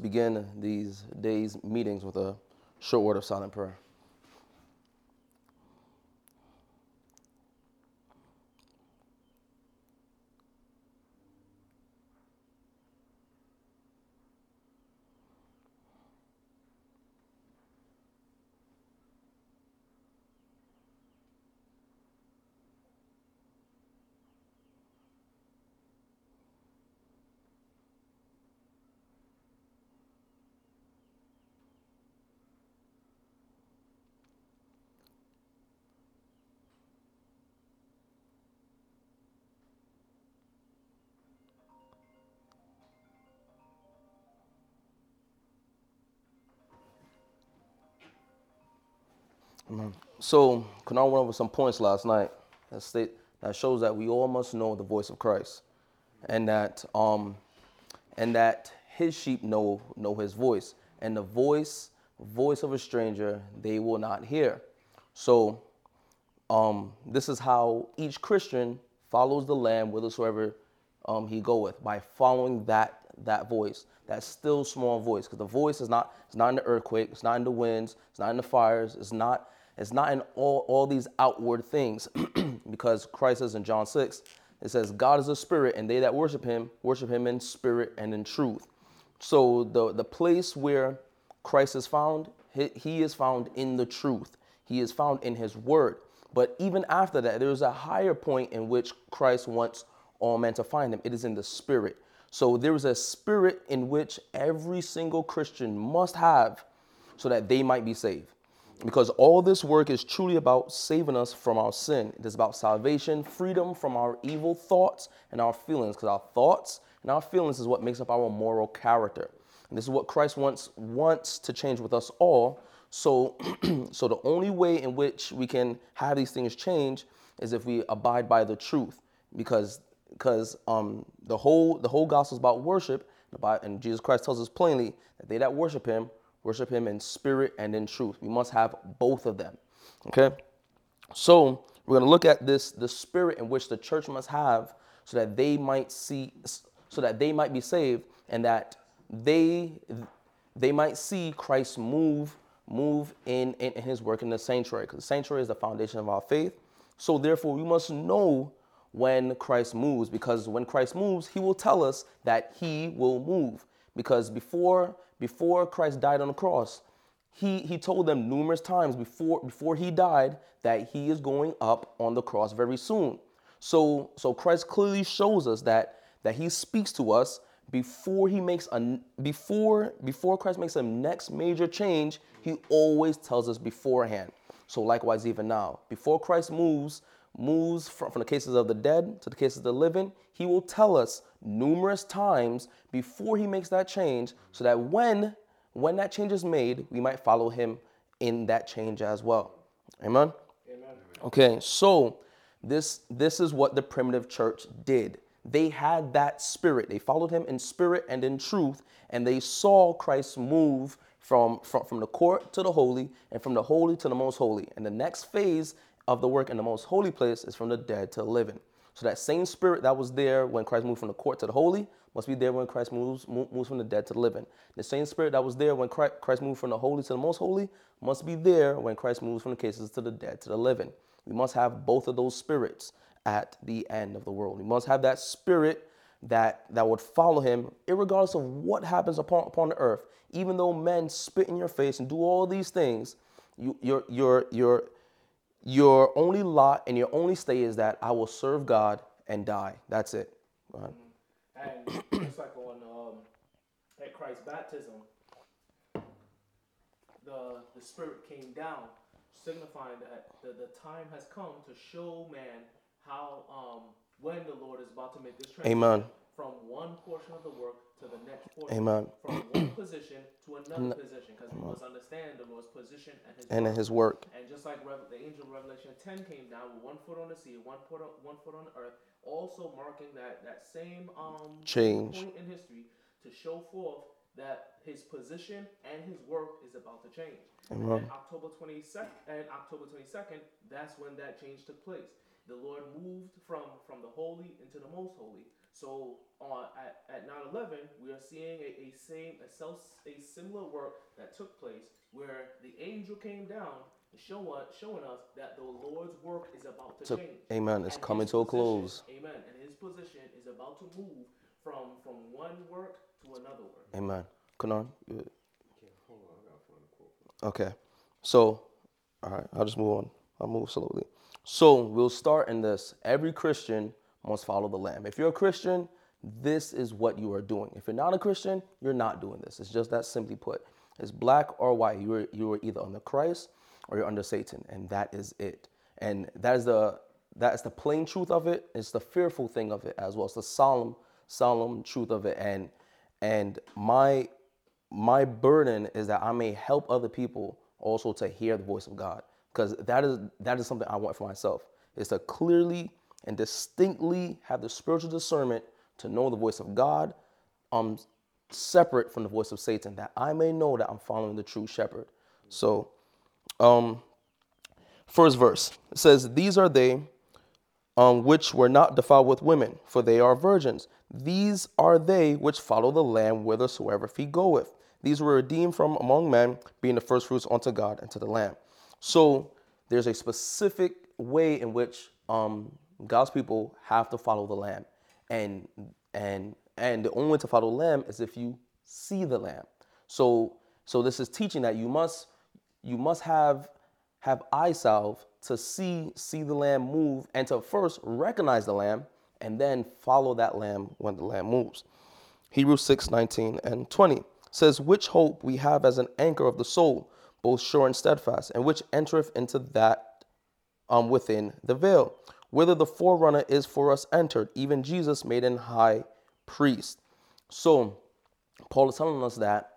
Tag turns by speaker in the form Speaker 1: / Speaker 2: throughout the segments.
Speaker 1: Begin these days' meetings with a short word of silent prayer. So, Kunal went over some points last night that state that shows that we all must know the voice of Christ, and that um, and that His sheep know know His voice, and the voice voice of a stranger they will not hear. So, um, this is how each Christian follows the Lamb whithersoever um, he goeth by following that that voice, that still small voice, because the voice is not it's not in the earthquake, it's not in the winds, it's not in the fires, it's not it's not in all, all these outward things, because Christ says in John 6, it says, God is a spirit, and they that worship him, worship him in spirit and in truth. So the, the place where Christ is found, he, he is found in the truth. He is found in his word. But even after that, there's a higher point in which Christ wants all men to find him. It is in the spirit. So there is a spirit in which every single Christian must have so that they might be saved because all this work is truly about saving us from our sin. It is about salvation, freedom from our evil thoughts and our feelings, because our thoughts and our feelings is what makes up our moral character. And this is what Christ wants wants to change with us all. So, so the only way in which we can have these things change is if we abide by the truth, because because um, the whole the whole gospel is about worship, and Jesus Christ tells us plainly that they that worship Him Worship him in spirit and in truth. We must have both of them. Okay? So we're going to look at this the spirit in which the church must have so that they might see so that they might be saved and that they they might see Christ move move in, in, in his work in the sanctuary because the sanctuary is the foundation of our faith. So therefore we must know when Christ moves because when Christ moves, he will tell us that he will move because before before Christ died on the cross, he, he told them numerous times before, before he died that he is going up on the cross very soon. So, so Christ clearly shows us that, that he speaks to us before he makes a before before Christ makes a next major change, he always tells us beforehand. So likewise, even now, before Christ moves moves from, from the cases of the dead to the cases of the living, he will tell us numerous times before he makes that change so that when when that change is made, we might follow him in that change as well. Amen. Amen. Okay, so this this is what the primitive church did. They had that spirit. They followed him in spirit and in truth, and they saw Christ move from, from, from the court to the holy and from the holy to the most holy. And the next phase of the work in the most holy place is from the dead to the living. So that same spirit that was there when Christ moved from the court to the holy must be there when Christ moves, moves from the dead to the living. The same spirit that was there when Christ moved from the holy to the most holy must be there when Christ moves from the cases to the dead to the living. We must have both of those spirits at the end of the world. We must have that spirit that, that would follow him, regardless of what happens upon, upon the earth. Even though men spit in your face and do all these things, you, you're, you're, you're, your only lot and your only stay is that I will serve God and die. That's it.
Speaker 2: And just like on um, at Christ's baptism, the the Spirit came down, signifying that the, the time has come to show man how um, when the Lord is about to make this transition Amen. from one portion of the work to the next portion.
Speaker 1: Amen.
Speaker 2: From one position to another position, because we must understand the Lord's position and His
Speaker 1: and
Speaker 2: work.
Speaker 1: His work.
Speaker 2: And just like Re- the angel of Revelation 10 came down with one foot on the sea, one foot on, one foot on the earth, also marking that that same um
Speaker 1: change
Speaker 2: point in history to show forth that His position and His work is about to change. Amen. And October 22nd, and October 22nd, that's when that change took place. The Lord moved from from the holy into the most holy So on at, at 9/11, we are seeing a, a same a self a similar work that took place where the angel came down show us, showing us that the Lord's work is about to, to change.
Speaker 1: Amen. It's and coming to a close.
Speaker 2: Amen. And his position is about to move from from one work to another work.
Speaker 1: Amen. Kanan? Okay. So, all right, I'll just move on. I'll move slowly. So, we'll start in this. Every Christian must follow the Lamb. If you're a Christian, this is what you are doing. If you're not a Christian, you're not doing this. It's just that simply put. It's black or white. You are, you are either under Christ or you're under Satan, and that is it. And that is the that is the plain truth of it. It's the fearful thing of it as well. It's the solemn, solemn truth of it. And and my my burden is that I may help other people also to hear the voice of God. Because that is that is something I want for myself. Is to clearly and distinctly have the spiritual discernment to know the voice of God, um, separate from the voice of Satan, that I may know that I'm following the true shepherd. So, um, first verse it says, These are they um, which were not defiled with women, for they are virgins. These are they which follow the Lamb whithersoever he goeth. These were redeemed from among men, being the first fruits unto God and to the Lamb. So there's a specific way in which um, God's people have to follow the Lamb, and and and the only way to follow the Lamb is if you see the Lamb. So so this is teaching that you must you must have have eye salve to see see the Lamb move and to first recognize the Lamb and then follow that Lamb when the Lamb moves. Hebrews 6, 19 and 20 says, Which hope we have as an anchor of the soul, both sure and steadfast, and which entereth into that um, within the veil, whither the forerunner is for us entered, even Jesus made an high priest. So, Paul is telling us that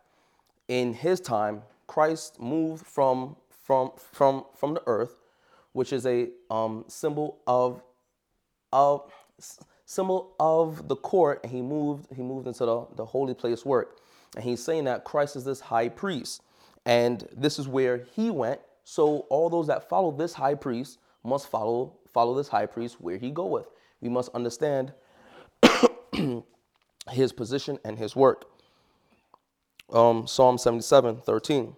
Speaker 1: in his time, Christ moved from from from from the earth, which is a um, symbol of of symbol of the court, and he moved he moved into the, the holy place work. And he's saying that Christ is this high priest. And this is where he went. So all those that follow this high priest must follow follow this high priest where he goeth. We must understand his position and his work. Um, Psalm 77, 13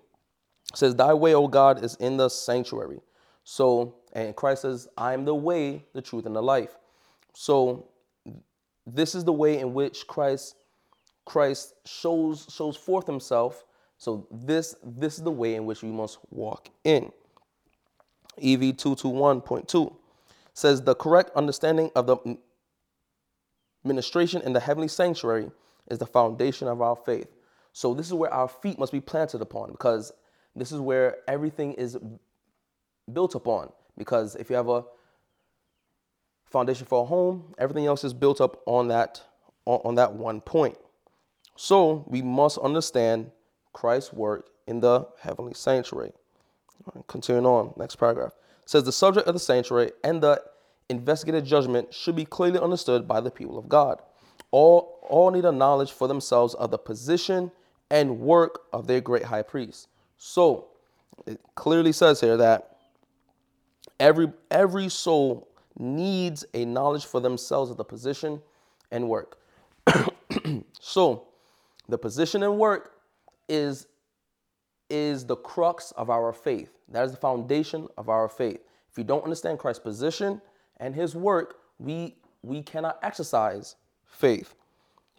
Speaker 1: says, Thy way, O God, is in the sanctuary. So, and Christ says, I am the way, the truth, and the life. So, this is the way in which Christ Christ shows shows forth himself. So this this is the way in which we must walk in. EV 221.2 says the correct understanding of the ministration in the heavenly sanctuary is the foundation of our faith. So this is where our feet must be planted upon because this is where everything is built upon because if you have a foundation for a home, everything else is built up on that on, that one point. So we must understand Christ's work in the heavenly sanctuary. Right, continuing on, next paragraph says the subject of the sanctuary and the investigative judgment should be clearly understood by the people of God. All, all need a knowledge for themselves of the position and work of their great high priest. So it clearly says here that every every soul needs a knowledge for themselves of the position and work. so the position and work is, is the crux of our faith. That is the foundation of our faith. If you don't understand Christ's position and his work, we, we cannot exercise faith.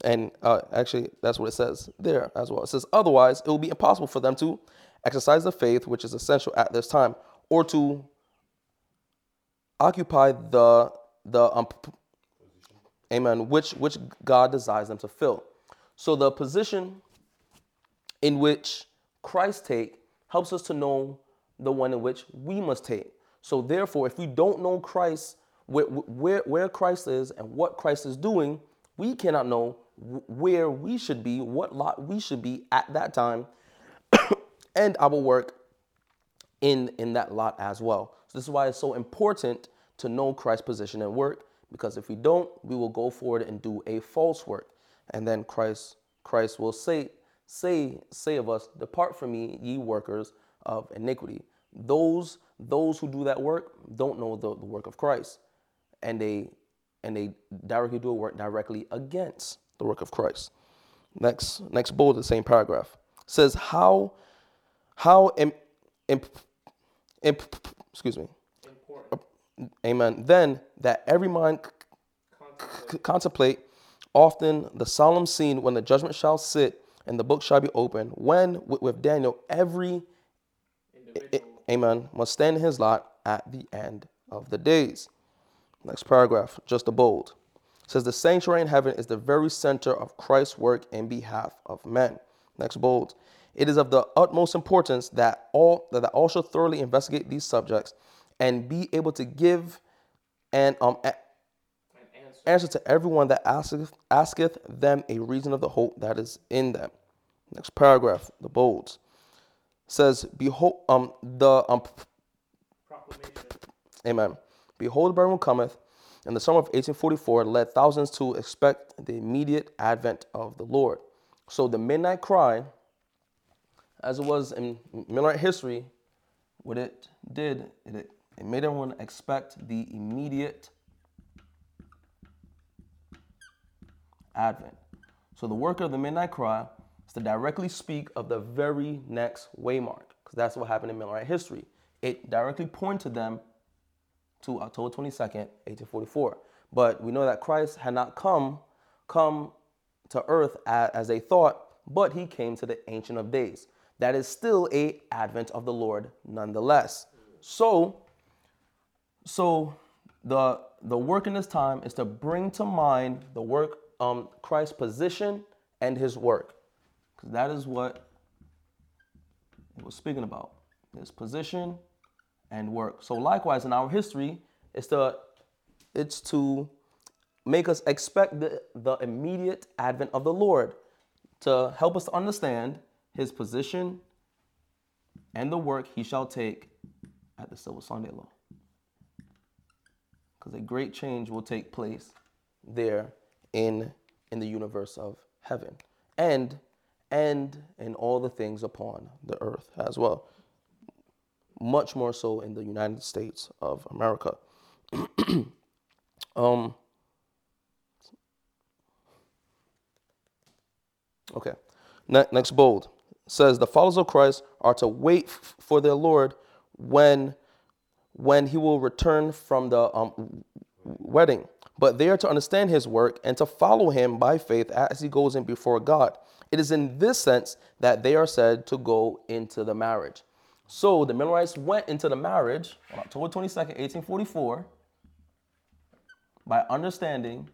Speaker 1: And uh, actually, that's what it says there as well. It says, otherwise, it will be impossible for them to exercise the faith which is essential at this time, or to occupy the the um, amen, which which God desires them to fill. So the position in which Christ take helps us to know the one in which we must take. So therefore, if we don't know Christ, where, where, where Christ is and what Christ is doing, we cannot know where we should be, what lot we should be at that time, and our work in, in that lot as well. So this is why it's so important to know Christ's position and work, because if we don't, we will go forward and do a false work and then Christ Christ will say say say of us, depart from me, ye workers of iniquity. Those those who do that work don't know the, the work of Christ, and they and they directly do a work directly against the work of Christ. Next, next bold, the same paragraph says how, how, imp, imp, imp, excuse me,
Speaker 2: Important.
Speaker 1: amen. Then that every mind
Speaker 2: Contemplate.
Speaker 1: c- contemplate often the solemn scene when the judgment shall sit and the book shall be opened. When with, Daniel, every
Speaker 2: Individual.
Speaker 1: amen must stand in his lot at the end of the days. Next paragraph, just a bold. says the sanctuary in heaven is the very center of Christ's work in behalf of men. Next bold. It is of the utmost importance that all that all should thoroughly investigate these subjects and be able to give and um
Speaker 2: answer.
Speaker 1: to everyone that asketh, asketh them a reason of the hope that is in them. Next paragraph, the bolds says, "Behold, um, the um. Amen. Behold, the bridegroom cometh. In the summer of 1844, led thousands to expect the immediate advent of the Lord. So the midnight cry, as it was in Millerites history, what it did, it, it made everyone expect the immediate advent. So the work of the midnight cry is to directly speak of the very next waymark, because that's what happened in Millerite history. It directly pointed them to October 22nd, 1844. But we know that Christ had not come come to earth as they thought, but he came to the ancient of days. That is still a advent of the Lord nonetheless. So so the the work in this time is to bring to mind the work um Christ's position and his work. Cuz that is what was speaking about. His position and work. So likewise in our history, it's to it's to make us expect the, the immediate advent of the Lord to help us to understand his position and the work he shall take at the Silver Sunday law. Because a great change will take place there in in the universe of heaven and and in all the things upon the earth as well. Much more so in the United States of America. um, okay, ne- next bold. Says the followers of Christ are to wait f- for their Lord when when he will return from the um, wedding, but they are to understand his work and to follow him by faith as he goes in before God. It is in this sense that they are said to go into the marriage. So the Millerites went into the marriage on October 22nd, 1844, by understanding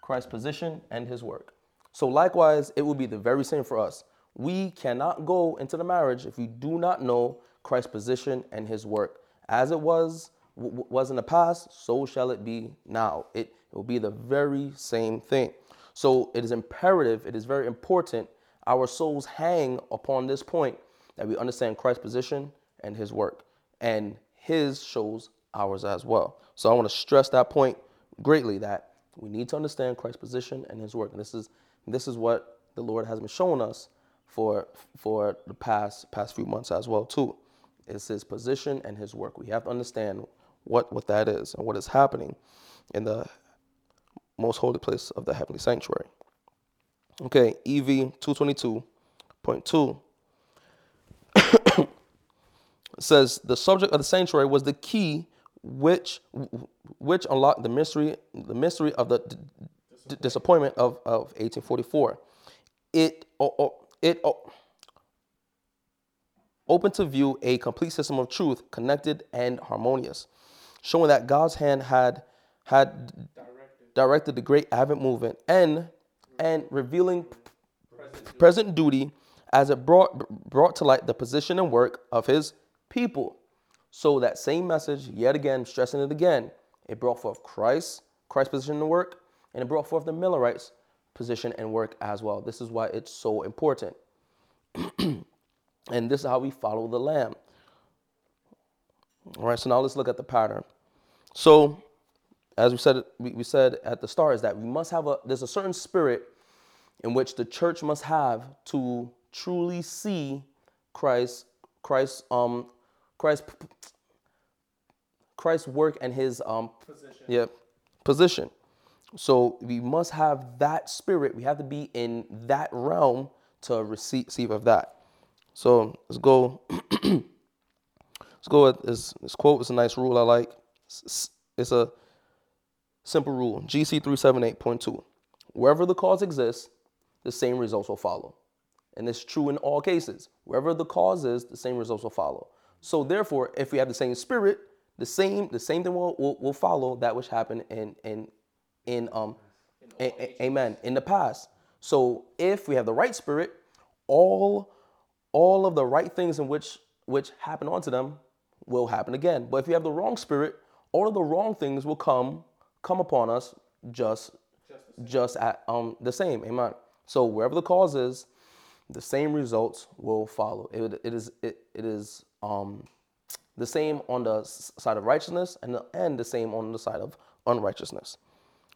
Speaker 1: Christ's position and his work. So likewise, it will be the very same for us. We cannot go into the marriage if we do not know Christ's position and his work. As it was w- was in the past, so shall it be now. It, it will be the very same thing. So it is imperative, it is very important. Our souls hang upon this point that we understand Christ's position and his work. And his shows ours as well. So I want to stress that point greatly that we need to understand Christ's position and his work. And this is this is what the Lord has been showing us for for the past past few months as well too. It's his position and his work. We have to understand what what that is and what is happening in the most holy place of the heavenly sanctuary. Okay, EV 222.2 says the subject of the sanctuary was the key which which unlocked the mystery the mystery of the d- d- disappointment. of, of 1844 it o- o- it o- opened to view a complete system of truth connected and harmonious showing that god's hand had had
Speaker 2: Directed.
Speaker 1: the great advent movement and and revealing
Speaker 2: Present.
Speaker 1: present duty as it brought brought to light the position and work of his people. So that same message, yet again, stressing it again, it brought forth Christ, Christ's position and work, and it brought forth the Millerites' position and work as well. This is why it's so important. and this is how we follow the Lamb. All right, so now let's look at the pattern. So, as we said, we, we said at the start, is that we must have a there's a certain spirit in which the church must have to truly see Christ, Christ, um, Christ, Christ's work and his um,
Speaker 2: Position.
Speaker 1: Yep. position. So we must have that spirit. We have to be in that realm to receive of that. So let's go. let's go with this, this quote. It's a nice rule I like. It's, a simple rule. GC 378.2. Wherever the cause exists, the same results will follow. And it's true in all cases. Wherever the cause is, the same results will follow. So therefore, if we have the same spirit, the same the same thing will, will, will follow that which happened in in in um in a, amen in the past. So if we have the right spirit, all all of the right things in which which happen onto them will happen again. But if you have the wrong spirit, all of the wrong things will come come upon us just just, just at um the same. Amen. So wherever the cause is, the same results will follow. It, it is it, it is um the same on the side of righteousness and the, and the same on the side of unrighteousness.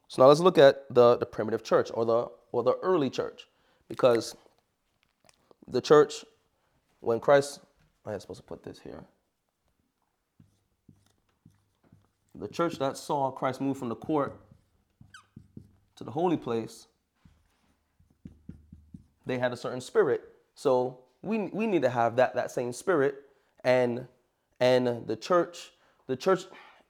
Speaker 1: So now let's look at the, the primitive church or the or the early church because the church when Christ I am supposed to put this here. The church that saw Christ move from the court to the holy place, they had a certain spirit. So we, we need to have that, that same spirit and and the church, the church,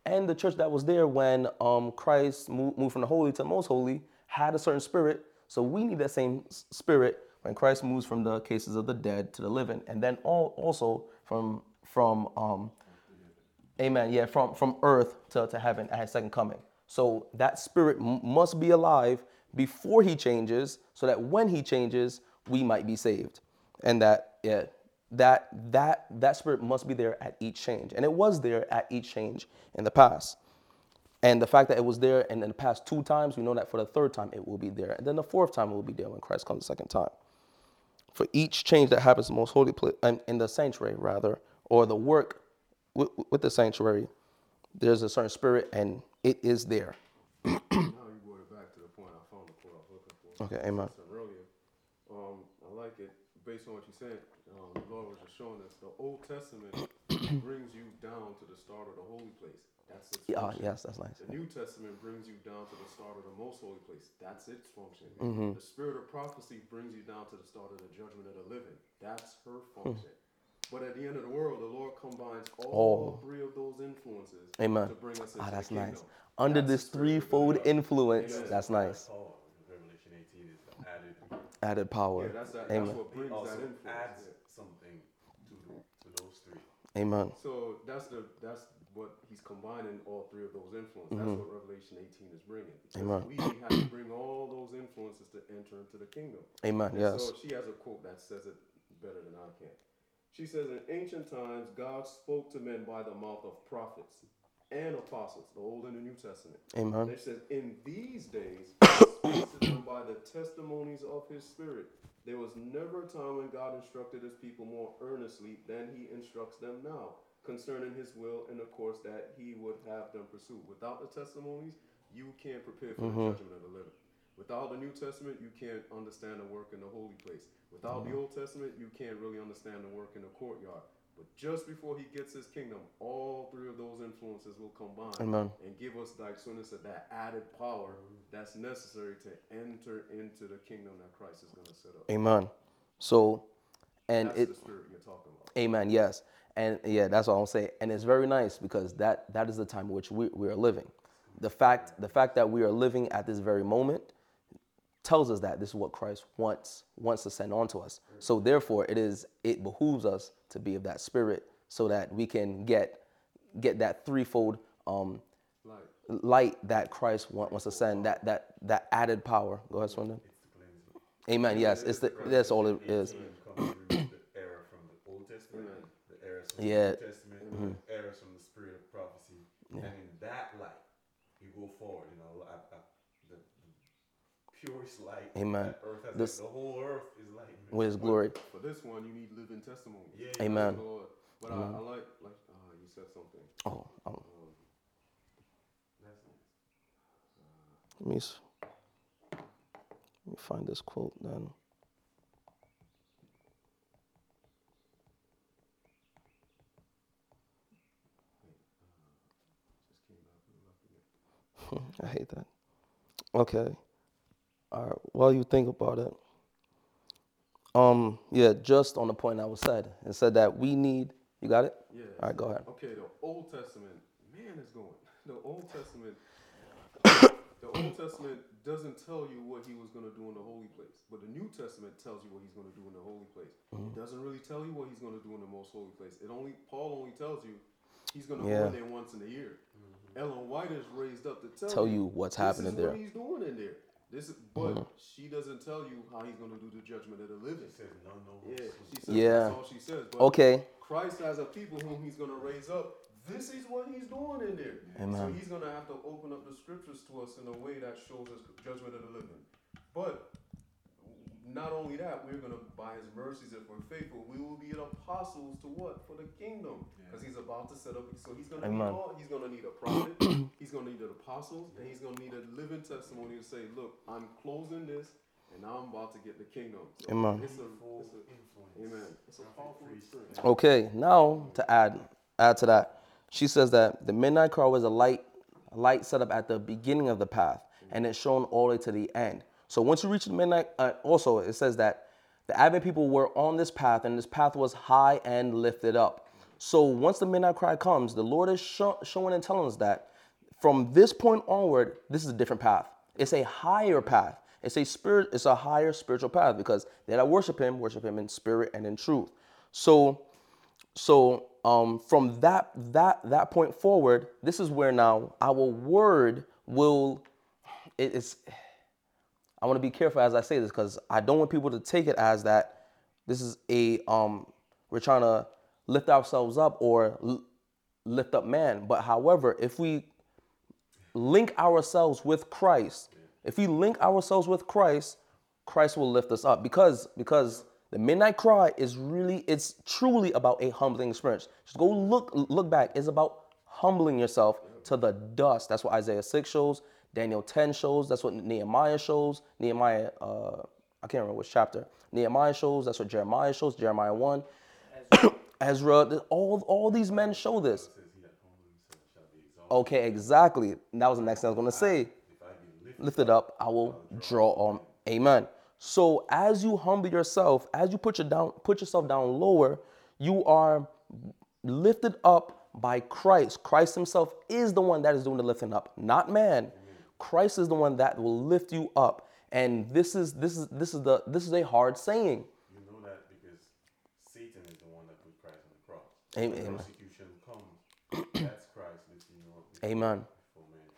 Speaker 1: and the church that was there when um, Christ moved, moved from the holy to the most holy had a certain spirit. So we need that same spirit when Christ moves from the cases of the dead to the living, and then all, also from from um, Amen. Yeah, from from earth to, to heaven at his second coming. So that spirit m- must be alive before he changes, so that when he changes, we might be saved. And that yeah, that that that spirit must be there at each change and it was there at each change in the past and the fact that it was there in the past two times we know that for the third time it will be there and then the fourth time it will be there when christ comes the second time for each change that happens in the most holy place in the sanctuary rather or the work with, with the sanctuary there's a certain spirit and it is there now you brought it back to the point i found the quote i was looking for okay amen
Speaker 3: earlier um, i like it based on what you said um, the Lord was just showing us the Old Testament brings you down to the start of the holy place. That's its
Speaker 1: yeah, function. yes, that's nice.
Speaker 3: The New Testament brings you down to the start of the most holy place. That's its function. Mm-hmm. The spirit of prophecy brings you down to the start of the judgment of the living. That's her function. Mm. But at the end of the world, the Lord combines all oh. three of those influences
Speaker 1: Amen. to bring us into ah, that's nice. Under that's this threefold influence, that's nice. Revelation 18 is added added power.
Speaker 3: Yeah, that's, that, Amen. that's what brings that influence.
Speaker 1: Amen.
Speaker 3: So that's the that's what he's combining all three of those influences. Mm-hmm. That's what Revelation 18 is bringing.
Speaker 1: Amen.
Speaker 3: We have to bring all those influences to enter into the kingdom.
Speaker 1: Amen. And yes.
Speaker 3: So she has a quote that says it better than I can. She says, In ancient times, God spoke to men by the mouth of prophets and apostles, the Old and the New Testament.
Speaker 1: Amen.
Speaker 3: And it says, In these days, he speaks to them by the testimonies of his spirit. There was never a time when God instructed his people more earnestly than he instructs them now concerning his will and the course that he would have them pursue. Without the testimonies, you can't prepare for mm-hmm. the judgment of the living. Without the New Testament, you can't understand the work in the holy place. Without the mm. Old Testament, you can't really understand the work in the courtyard. But just before he gets his kingdom, all three of those influences will combine
Speaker 1: Amen.
Speaker 3: and give us of that added power mm. that's necessary to enter into the kingdom that Christ is going to set up.
Speaker 1: Amen. So, and
Speaker 3: that's
Speaker 1: it.
Speaker 3: The spirit you're talking about.
Speaker 1: Amen. Yes, and yeah, that's what I'm say. And it's very nice because that that is the time in which we, we are living. The fact the fact that we are living at this very moment tells us that this is what Christ wants wants to send on to us. So therefore, it is it behooves us to be of that spirit, so that we can get get that threefold um, light. light that Christ want, wants to send. That that that added power. Go ahead, Swindon. Amen. Yes, it's the that's all it is. Yeah.
Speaker 4: Testament, mm-hmm. errors from the spirit of prophecy, yeah. and in that light, you go forward. You know, I, I, purest light.
Speaker 1: Amen.
Speaker 4: This, like, the whole earth is light.
Speaker 1: With His glory.
Speaker 3: For this one, you need living testimony.
Speaker 1: Yeah. Amen.
Speaker 3: Lord. But Amen. I, I, like, like uh, you said something.
Speaker 1: Oh. Um, um, let me let me find this quote then. I hate that. Okay. All right. While you think about it, um, yeah, just on the point I was said, it said that we need. You got it?
Speaker 3: Yeah.
Speaker 1: All right, go ahead.
Speaker 3: Okay, the Old Testament, man is going. The Old Testament, the Old Testament doesn't tell you what he was going to do in the holy place, but the New Testament tells you what he's going to do in the holy place.
Speaker 1: Mm-hmm.
Speaker 3: It doesn't really tell you what he's going to do in the most holy place. It only Paul only tells you he's going to
Speaker 1: Yeah.
Speaker 3: go in there once in a year. Ellen White is raised up to tell,
Speaker 1: Tell you what's
Speaker 3: this
Speaker 1: happening
Speaker 3: is
Speaker 1: there.
Speaker 3: What he's doing in there. This is, but mm-hmm. she doesn't tell you how he's going to do the judgment of the living.
Speaker 4: It says no, no.
Speaker 3: Yeah, she says
Speaker 1: Yeah.
Speaker 3: that's all she says. But
Speaker 1: Okay.
Speaker 3: Christ has a people whom he's going to raise up. This is what he's doing in there. So he's going to have to open up the scriptures to us in a way that shows us judgment of the living. But not only that, we're going to, by his mercies, if we're faithful, we will be an apostles to what? For the kingdom. Because he's about to set up, so he's going to need all, he's going to need a prophet, he's going to need an apostles, and he's going to need a living testimony to say, look, I'm closing this, and now I'm about to get the kingdom. So
Speaker 1: Amen.
Speaker 3: It's a,
Speaker 4: Full
Speaker 3: it's a,
Speaker 4: influence.
Speaker 3: amen. It's a powerful experience.
Speaker 1: Okay, now to add add to that, she says that the midnight cry was a light a light set up at the beginning of the path, and it's shown all the way to the end. So once you reach the midnight, uh, also it says that the Advent people were on this path, and this path was high and lifted up. So once the midnight cry comes, the Lord is sho- showing and telling us that from this point onward, this is a different path. It's a higher path. It's a spirit. It's a higher spiritual path because they that worship Him worship Him in spirit and in truth. So so um, from that that that point forward, this is where now our word will. It is. I want to be careful as I say this because I don't want people to take it as that this is a um we're trying to lift ourselves up or l- lift up man. But however, if we link ourselves with Christ, if we link ourselves with Christ, Christ will lift us up because because the midnight cry is really it's truly about a humbling experience. Just go look look back. It's about humbling yourself to the dust. That's what Isaiah 6 shows, Daniel 10 shows, that's what Nehemiah shows. Nehemiah uh I can't remember which chapter. Nehemiah shows, that's what Jeremiah shows, Jeremiah 1. Ezra, th- all all these men show this.
Speaker 4: It.
Speaker 1: Okay, exactly. That was the next thing I was gonna say.
Speaker 4: If I be lifted
Speaker 1: Lifted up, I will draw on. Amen. So as you humble yourself, as you put your down, put yourself down lower, you are lifted up by Christ. Christ Himself is the one that is doing the lifting up, not man. Christ is the one that will lift you up. And this is this is this is the this is a hard saying.
Speaker 4: You know that because Satan is the one that put Christ on the cross.
Speaker 1: Amen.
Speaker 4: When
Speaker 1: Amen.
Speaker 4: persecution comes, that's Christ lifting you up.
Speaker 1: Amen.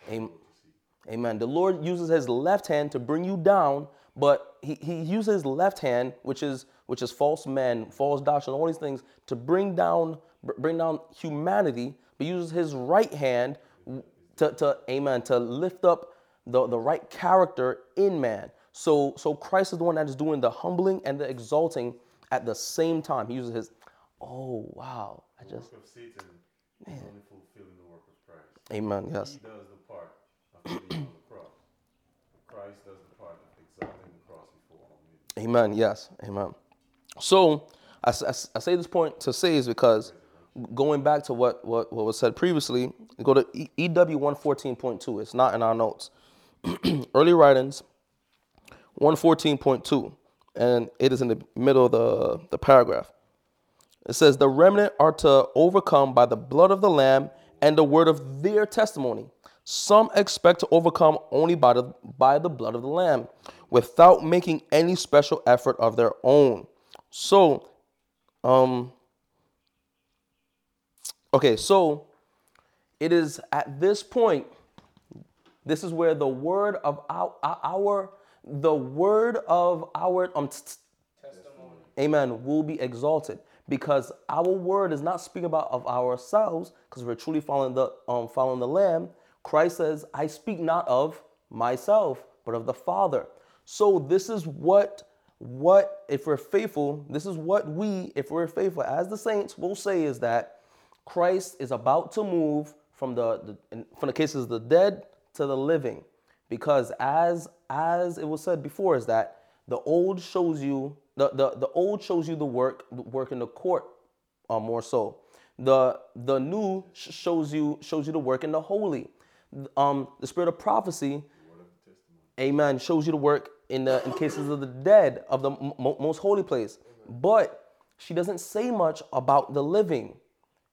Speaker 1: Amen.
Speaker 4: can go to see.
Speaker 1: Amen. The Lord uses his left hand to bring you down, but he, he uses his left hand, which is which is false men, false doctrine, all these things, to bring down bring down humanity, but uses his right hand to, to amen, to lift up the, the right character in man. So so Christ is the one that is doing the humbling and the exalting at the same time. He uses his oh wow. I just
Speaker 4: work of Satan is only fulfilling the work of Christ.
Speaker 1: Amen. Yes.
Speaker 4: He does the part of the cross. Christ does the part of exalting the cross before all men.
Speaker 1: Amen. Yes. Amen. So I I say this point to say is because going back to what, what, what was said previously, go to EW 114.2. It's not in our notes. Early writings 114.2. And it is in the middle of the, the paragraph. It says, The remnant are to overcome by the blood of the Lamb and the word of their testimony. Some expect to overcome only by the, by the blood of the Lamb without making any special effort of their own. So, um, okay, so it is at this point, this is where the word of our, our the word of our um,
Speaker 2: Testimony.
Speaker 1: amen, will be exalted because our word is not speaking about of ourselves because we're truly following the um following the lamb. Christ says, "I speak not of myself, but of the Father." So this is what what if we're faithful, this is what we if we're faithful as the saints will say is that Christ is about to move from the, the in- from the cases of the dead to the living because as as it was said before is that the old shows you the the, the old shows you the work work in the court uh, more so the the new sh- shows you shows you the work in the holy Um, the spirit of prophecy, amen, shows you the work in the in cases of the dead of the mo- most holy place. But she doesn't say much about the living.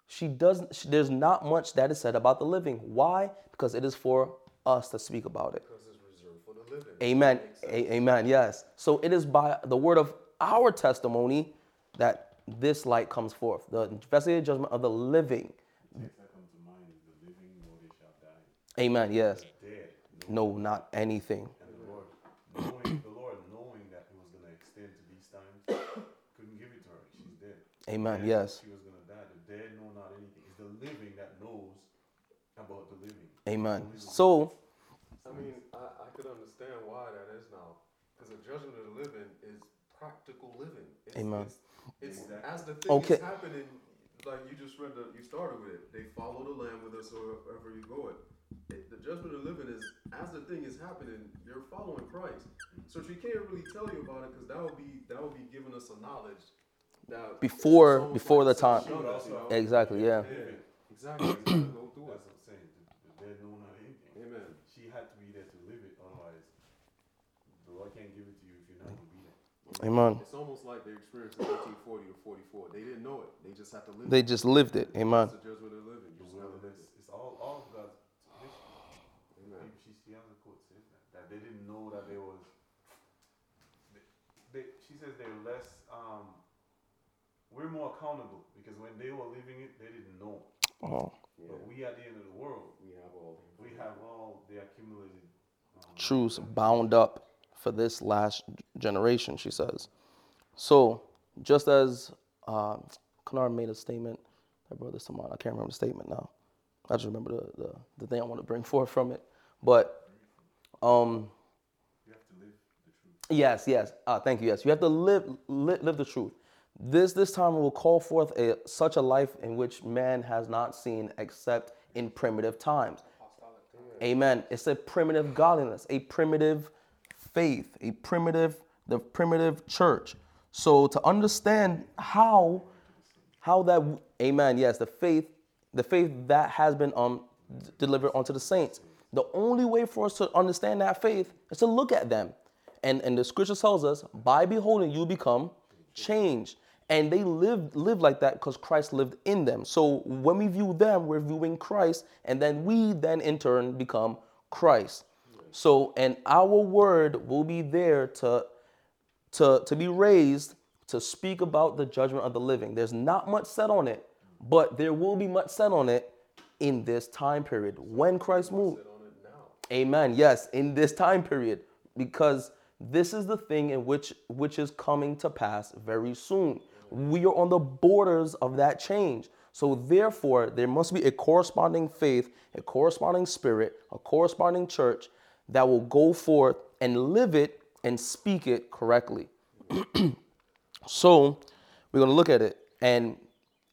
Speaker 1: She doesn't. She, there's not much that is said about the living. Why? Because it is for us to speak about it.
Speaker 3: Because it's reserved for the living.
Speaker 1: Amen. A- amen. Yes. So it is by the word of our testimony that this light comes forth. The investigative judgment of the living.
Speaker 4: Next that comes to mind is the living know they shall die.
Speaker 1: Amen. Yes.
Speaker 4: Dead.
Speaker 1: No, not anything.
Speaker 4: And the Lord, knowing the Lord knowing that it was gonna extend to these times, couldn't give it to her. She's dead.
Speaker 1: Amen.
Speaker 4: And
Speaker 1: Yes.
Speaker 4: She was gonna die. The dead know not anything. It's the living that knows about the living.
Speaker 1: Amen. So
Speaker 3: I mean, I, I could understand why that is now. Because the judgment of the living is practical living. It's,
Speaker 1: Amen.
Speaker 3: It's, it's
Speaker 4: Exactly.
Speaker 3: as the thing
Speaker 1: Okay.
Speaker 3: is happening, like you just read the, you started with it. They follow the Lamb with us wherever you go. It. It, the judgment of the living is as the thing is happening, you're following Christ. So she can't really tell you about it because that would be that would be giving us a knowledge that
Speaker 1: Before-
Speaker 3: it's
Speaker 1: before the time.
Speaker 3: showing us, you know?
Speaker 1: exactly. Yeah.
Speaker 3: Yeah, exactly. It's gotta go through
Speaker 4: That's
Speaker 3: it.
Speaker 4: what I'm saying. The, the dead know not anything.
Speaker 3: Amen.
Speaker 4: She had to be there to live it. Otherwise, the Lord can't give it to you if you're not gonna be there.
Speaker 1: Amen.
Speaker 3: It's almost like they experienced in 1840 to 44. They didn't know it. They just had to live.
Speaker 1: They
Speaker 3: it.
Speaker 1: They just lived it. Amen.
Speaker 3: It's the judgment of living. You
Speaker 4: It's,
Speaker 3: just gotta
Speaker 4: it's, it's all, all of God's history.
Speaker 3: Amen.
Speaker 4: Maybe she, she has a quote says that, that they didn't know that there was. They, they, she says they're less. Um, we're more accountable because when they were living it, they didn't know.
Speaker 1: Oh,
Speaker 3: Yeah.
Speaker 4: But we at the end of the world,
Speaker 3: We have all. the
Speaker 4: we have all the accumulated. Um,
Speaker 1: truths bound up for this last generation. She says. So just as uh, Kennard made a statement, this to mind. I can't remember the statement now. I just remember the, the, the thing I want to bring forth from it. But um,
Speaker 4: You have to live the truth.
Speaker 1: Yes, yes. Uh, thank you. Yes, you have to live, live live the truth. This this time will call forth a such a life in which man has not seen except in primitive times. Amen. It's a primitive godliness, a primitive faith, a primitive the primitive church. So to understand how how that amen yes the faith the faith that has been um delivered onto the saints the only way for us to understand that faith is to look at them and and the scripture tells us by beholding you become changed and they lived lived like that because christ lived in them so when we view them we're viewing christ and then we then in turn become christ so and our word will be there to to, to be raised to speak about the judgment of the living. There's not much said on it, but there will be much said on it in this time period when Christ moved.
Speaker 3: Sit on it now.
Speaker 1: Amen. Yes, in this time period, because this is the thing in which which is coming to pass very soon. We are on the borders of that change. So therefore, there must be a corresponding faith, a corresponding spirit, a corresponding church that will go forth and live it and speak it correctly. so we're going to look at it and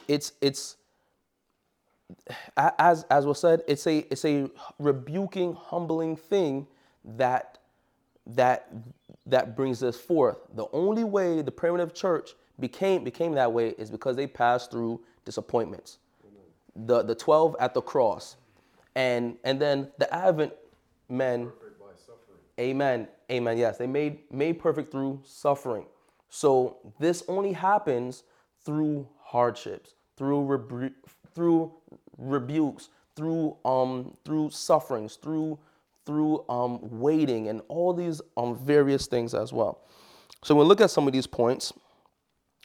Speaker 1: it's it's as as was said, it's a it's a rebuking, humbling thing that that that brings us forth. The only way the primitive church became became that way is because they passed through disappointments. The the twelve at the cross, and and then the Advent men. Amen. Amen. Yes, they made made perfect through suffering. So this only happens through hardships, through rebu- through rebukes, through um through sufferings, through through um waiting and all these um various things as well. So we'll look at some of these points.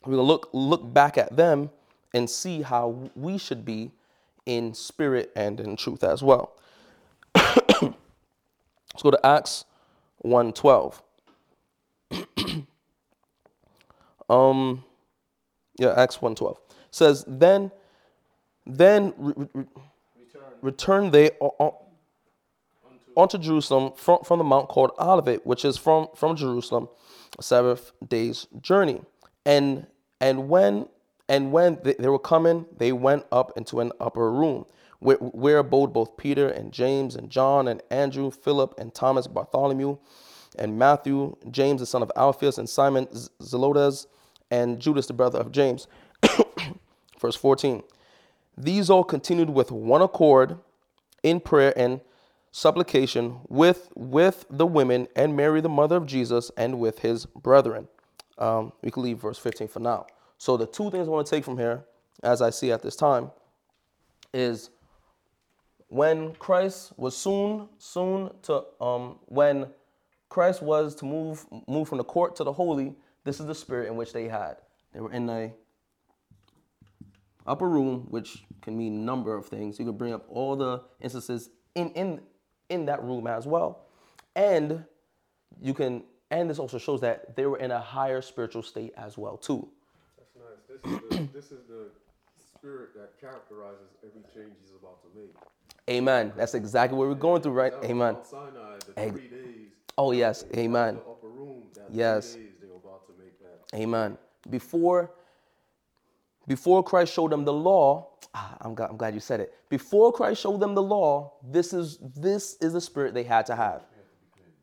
Speaker 1: We're gonna look look back at them and see how we should be in spirit and in truth as well. Let's go to Acts 1:12. um yeah, Acts 1:12. Says then then re- re- re-
Speaker 2: Return
Speaker 1: return they o- o-
Speaker 2: unto
Speaker 1: onto Jerusalem from, from the mount called Olivet, which is from, from Jerusalem, a Sabbath day's journey. And and when and when they, were coming, they went up into an upper room, where, where abode both Peter and James and John and Andrew, Philip and Thomas, Bartholomew, and Matthew, James the son of Alphaeus, and Simon Zelotes, and Judas the brother of James. Verse 14. These all continued with one accord in prayer and supplication with with the women and Mary the mother of Jesus and with his brethren. Um, we can leave verse 15 for now. So the two things I want to take from here, as I see at this time, is when Christ was soon soon to um, when Christ was to move move from the court to the holy. This is the spirit in which they had. They were in a upper room, which can mean a number of things. You can bring up all the instances in in in that room as well, and you can. And this also shows that they were in a higher spiritual state as well too.
Speaker 3: That's nice. This is the, this is the spirit that characterizes every change he's about to make.
Speaker 1: Amen. That's exactly what we're going through, right? Amen.
Speaker 3: Sinai, days.
Speaker 1: Oh yes, amen.
Speaker 3: Room,
Speaker 1: Yes.
Speaker 3: three days they were about to make that.
Speaker 1: Amen. Before before Christ showed them the law, ah, I'm, glad, I'm glad you said it. Before Christ showed them the law, this is this is the spirit they had to have.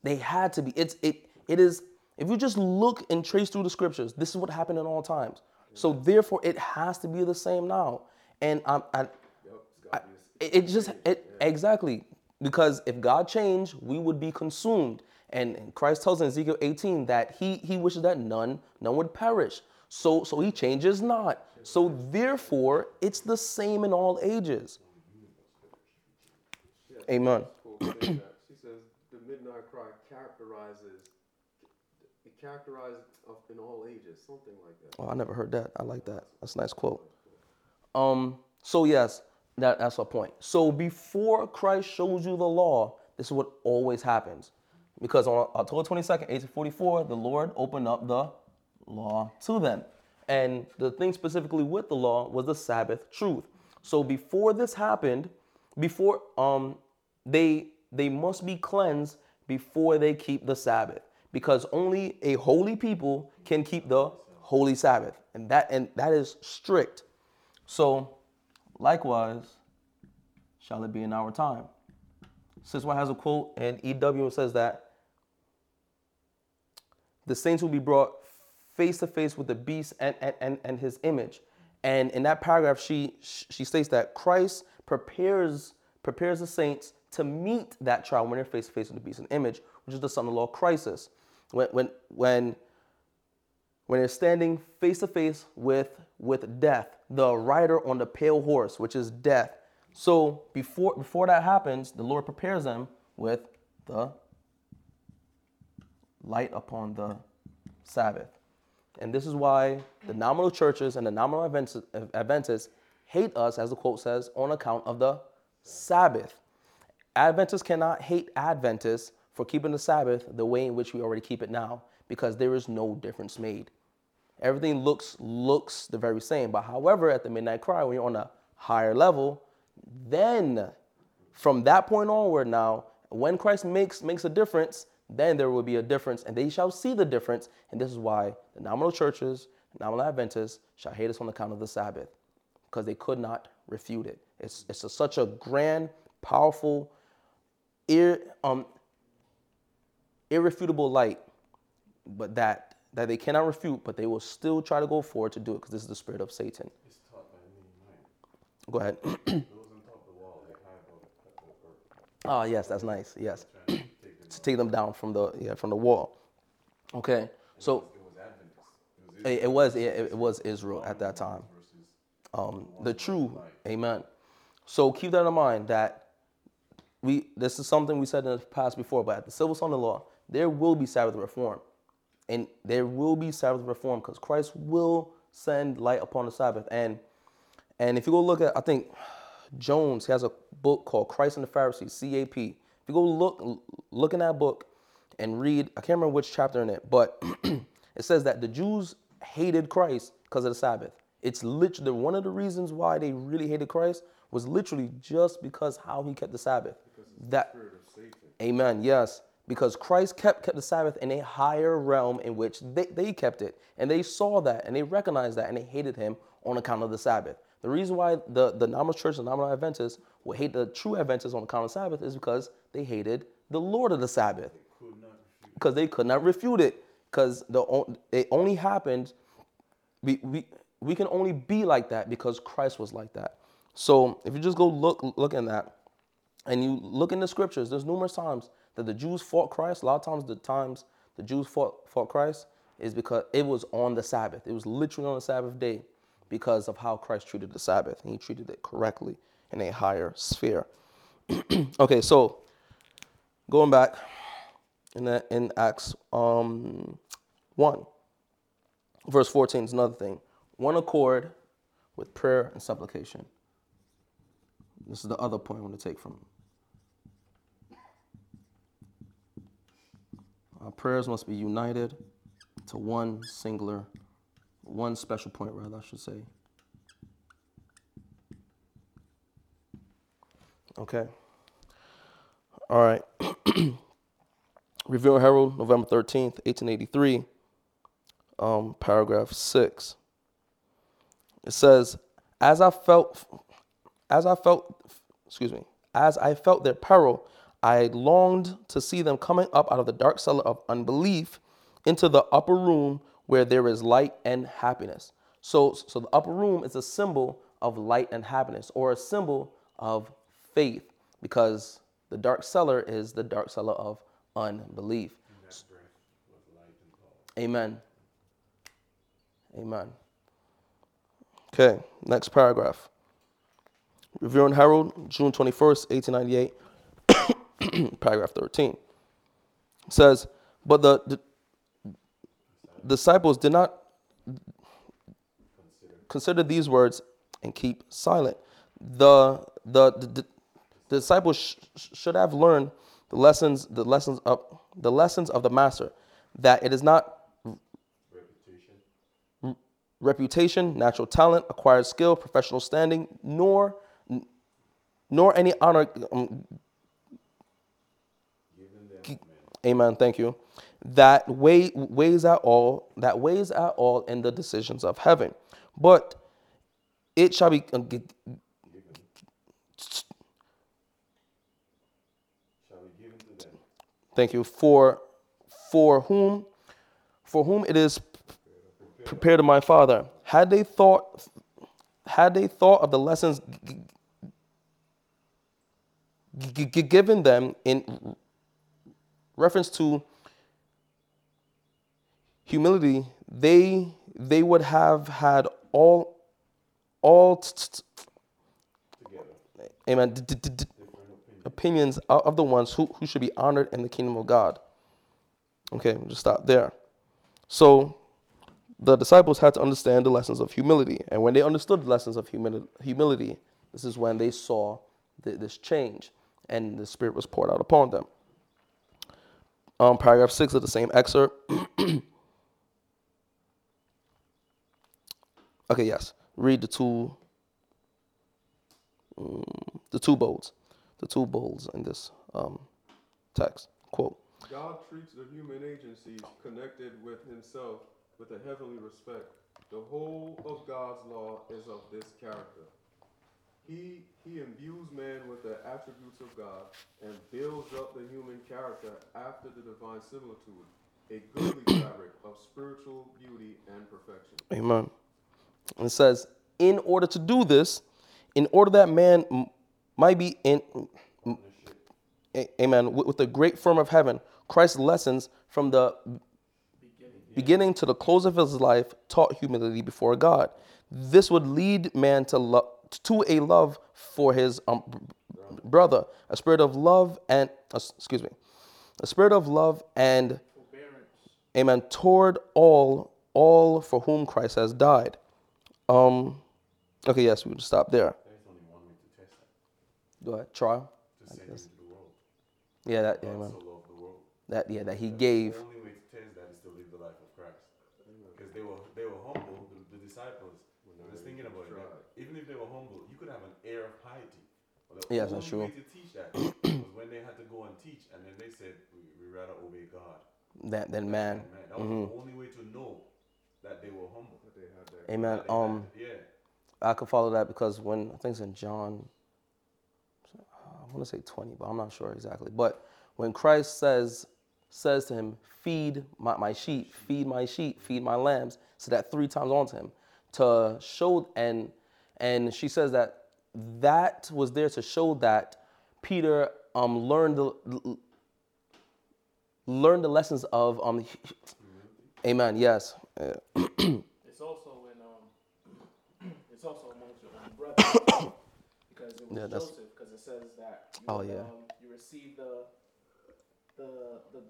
Speaker 1: They had to be. It's it it is. If you just look and trace through the scriptures, this is what happened in all times. So therefore, it has to be the same now. And I'm, I,
Speaker 3: Yep, it's got to be. a-
Speaker 1: it, it just it exactly because if God changed, we would be consumed. And, and Christ tells in Ezekiel 18 that he he wishes that none none would perish. So so he changes not. So therefore, it's the same in all ages. Amen.
Speaker 3: quote saying that. She says the midnight cry characterizes it characterizes of- in all ages, something like that.
Speaker 1: Oh, I never heard that. I like that. That's a nice quote. Um, so yes, that, that's a point. So before Christ shows you the law, this is what always happens. Because on October 22nd, 1844, the Lord opened up the law to them. And the thing specifically with the law was the Sabbath truth. So before this happened, before um they they must be cleansed before they keep the Sabbath. Because only a holy people can keep the holy Sabbath. And that and that is strict. So likewise shall it be in our time. Sister White has a quote, and EW says that the saints will be brought face to face with the beast and, and, and, and his image. And in that paragraph, she she states that Christ prepares prepares the saints to meet that trial when they're face to face with the beast and image, which is the Sunday law crisis. When when when when they're standing face to face with with death, the rider on the pale horse, which is death. So before before that happens, the Lord prepares them with the light upon the Sabbath. And this is why the nominal churches and the nominal Adventists hate us, as the quote says, on account of the Sabbath. Adventists cannot hate Adventists for keeping the Sabbath the way in which we already keep it now, because there is no difference made. Everything looks looks the very same. But however, at the midnight cry, when you're on a higher level, then from that point onward now, when Christ makes makes a difference, then there will be a difference, and they shall see the difference. And this is why the nominal churches, nominal Adventists, shall hate us on account of the Sabbath, because they could not refute it. It's it's a, such a grand, powerful, ir, um, irrefutable light, but that that they cannot refute, but they will still try to go forward to do it, because this is the spirit of Satan.
Speaker 4: It's taught by.
Speaker 1: Go ahead.
Speaker 4: Those on top of the wall, they hide all the, the,
Speaker 1: oh yes, that's nice. Yes,
Speaker 4: to take them.
Speaker 1: to take them down from the yeah from the wall. Okay, so
Speaker 4: It was It was
Speaker 1: it, it was it, it was Israel at that time. um, the true amen so keep that in mind that we this is something we said in the past before but at the civil Sunday law there will be sabbath reform and there will be sabbath reform because christ will send light upon the sabbath and and if you go look at i think jones has a book called christ and the pharisees cap if you go look look in that book and read i can't remember which chapter in it but it says that the jews hated christ because of the sabbath it's literally one of the reasons why they really hated Christ was literally just because how he kept the Sabbath. That
Speaker 3: Spirit of Satan.
Speaker 1: Amen. Yes. Because Christ kept kept the Sabbath in a higher realm in which they, they kept it. And they saw that and they recognized that and they hated him on account of the Sabbath. The reason why the, the nominal church the nominal Adventists would hate the true Adventists on account of Sabbath is because they hated the Lord of the Sabbath.
Speaker 4: could not refute.
Speaker 1: Because they could not refute it. Because the it only happened we, we we can only be like that because Christ was like that. So if you just go look look in that, and you look in the scriptures, there's numerous times that the Jews fought Christ. A lot of times, the times the Jews fought, fought Christ is because it was on the Sabbath. It was literally on the Sabbath day because of how Christ treated the Sabbath. And he treated it correctly in a higher sphere. okay, so going back in, that, in Acts um, 1, verse 14 is another thing. One accord with prayer and supplication. This is the other point I want to take from Our prayers must be united to one singular, one special point, rather, I should say. Okay. All right. Review Herald, November 13th, 1883, um, paragraph 6. It says, As I felt, as I felt, excuse me, as I felt their peril, I longed to see them coming up out of the dark cellar of unbelief into the upper room where there is light and happiness. So, so the upper room is a symbol of light and happiness, or a symbol of faith, because the dark cellar is the dark cellar of unbelief. Amen. Amen. Okay, next paragraph. Review and Herald, June 21st, 1898. paragraph 13 says, But the, the disciples did not consider these words and keep silent. The, the, the, the disciples sh- should have learned the lessons, the lessons of the lessons of the master, that it is not reputation, reputation natural talent, acquired skill, professional standing, nor nor any honor um, Amen. Thank you. That weigh, weighs at all. That weighs at all in the decisions of heaven, but it shall be. Uh, g- Thank you for for whom for whom it is prepared of my Father. Had they thought had they thought of the lessons g- g- given them in reference to humility, they they would have had all all t- t- amen d- d- opinions of the ones who, who should be honored in the kingdom of God. Okay, we'll just stop there. So the disciples had to understand the lessons of humility. And when they understood the lessons of humility, humility this is when they saw this change and the Spirit was poured out upon them um, paragraph six of the same excerpt. okay, yes. Read the two, um, the two bowls, the two bowls in this um, text. Quote.
Speaker 3: God treats the human agencies connected with Himself with a heavenly respect. The whole of God's law is of this character. He, he imbues man with the attributes of God and builds up the human character after the divine similitude, a goodly fabric of spiritual beauty and perfection.
Speaker 1: Amen. And it says, in order to do this, in order that man m- might be in, m- amen, with, with the great firm of heaven, Christ's lessons from the beginning. beginning to the close of his life taught humility before God. This would lead man to love to a love for his um, brother, a spirit of love and uh, excuse me, a spirit of love and forbearance. amen toward all all for whom Christ has died. Um, okay, yes, we will stop there. Go ahead, trial. Yeah, that yeah, man. That yeah, that he gave.
Speaker 4: The only way to test that is to live the life of Christ, because they were they were humble. The, the disciples. I was thinking about it even if they were humble, you could have an air of piety.
Speaker 1: Yes,
Speaker 4: only
Speaker 1: that's true.
Speaker 4: way to teach that was when they had to go and teach, and then they said, "We, we rather obey God
Speaker 1: that than man."
Speaker 4: man. That was mm-hmm. the only way to know that they were humble. That they
Speaker 1: had that. Amen. Um,
Speaker 4: had, yeah.
Speaker 1: I could follow that because when I think it's in John, I want to say 20, but I'm not sure exactly. But when Christ says says to him, "Feed my, my sheep, feed my sheep, feed my lambs," so that three times on to him to show and and she says that that was there to show that Peter um, learned the learned the lessons of um, Amen. Yes.
Speaker 2: it's also in um, it's also amongst your own brothers because it was yeah, Joseph because it says that you,
Speaker 1: oh yeah
Speaker 2: um, you receive the the the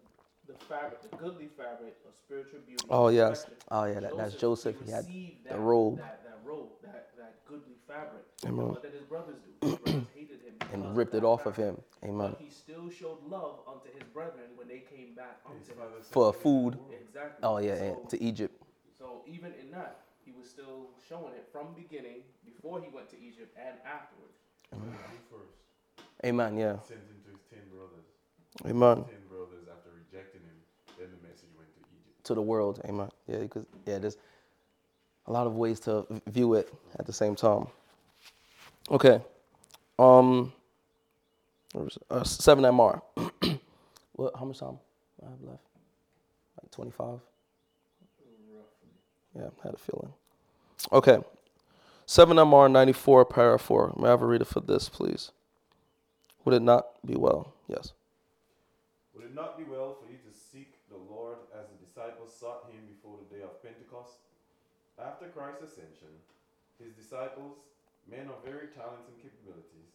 Speaker 2: the fabric, the goodly fabric of spiritual beauty.
Speaker 1: Oh yes. Oh yeah. That, that's Joseph. He, he had
Speaker 2: that,
Speaker 1: the robe.
Speaker 2: That, that robe. That that goodly fabric. Amen. What did his brothers do? His brothers hated him
Speaker 1: and ripped it off fabric. of him. Amen.
Speaker 2: But he still showed love unto his brethren when they came back unto him
Speaker 1: for food.
Speaker 2: Exactly.
Speaker 1: Oh yeah, so, to Egypt.
Speaker 2: So even in that, he was still showing it from beginning, before he went to Egypt, and afterwards.
Speaker 4: Amen.
Speaker 1: Amen. Yeah.
Speaker 4: Sent him to his ten brothers.
Speaker 1: Amen.
Speaker 4: Ten brothers after rejecting him, then the message went to
Speaker 1: the world. Amen. Yeah, because yeah, there's a lot of ways to view it at the same time. Okay. Um. Uh, seven MR. what? How much time I have left? Like twenty five. Yeah, I had a feeling. Okay. 7MR 94, para 4. May I have a reader for this, please? Would it not be well? Yes.
Speaker 4: Would it not be well for you to seek the Lord as the disciples sought him before the day of Pentecost? After Christ's ascension, his disciples, men of very talents and capabilities,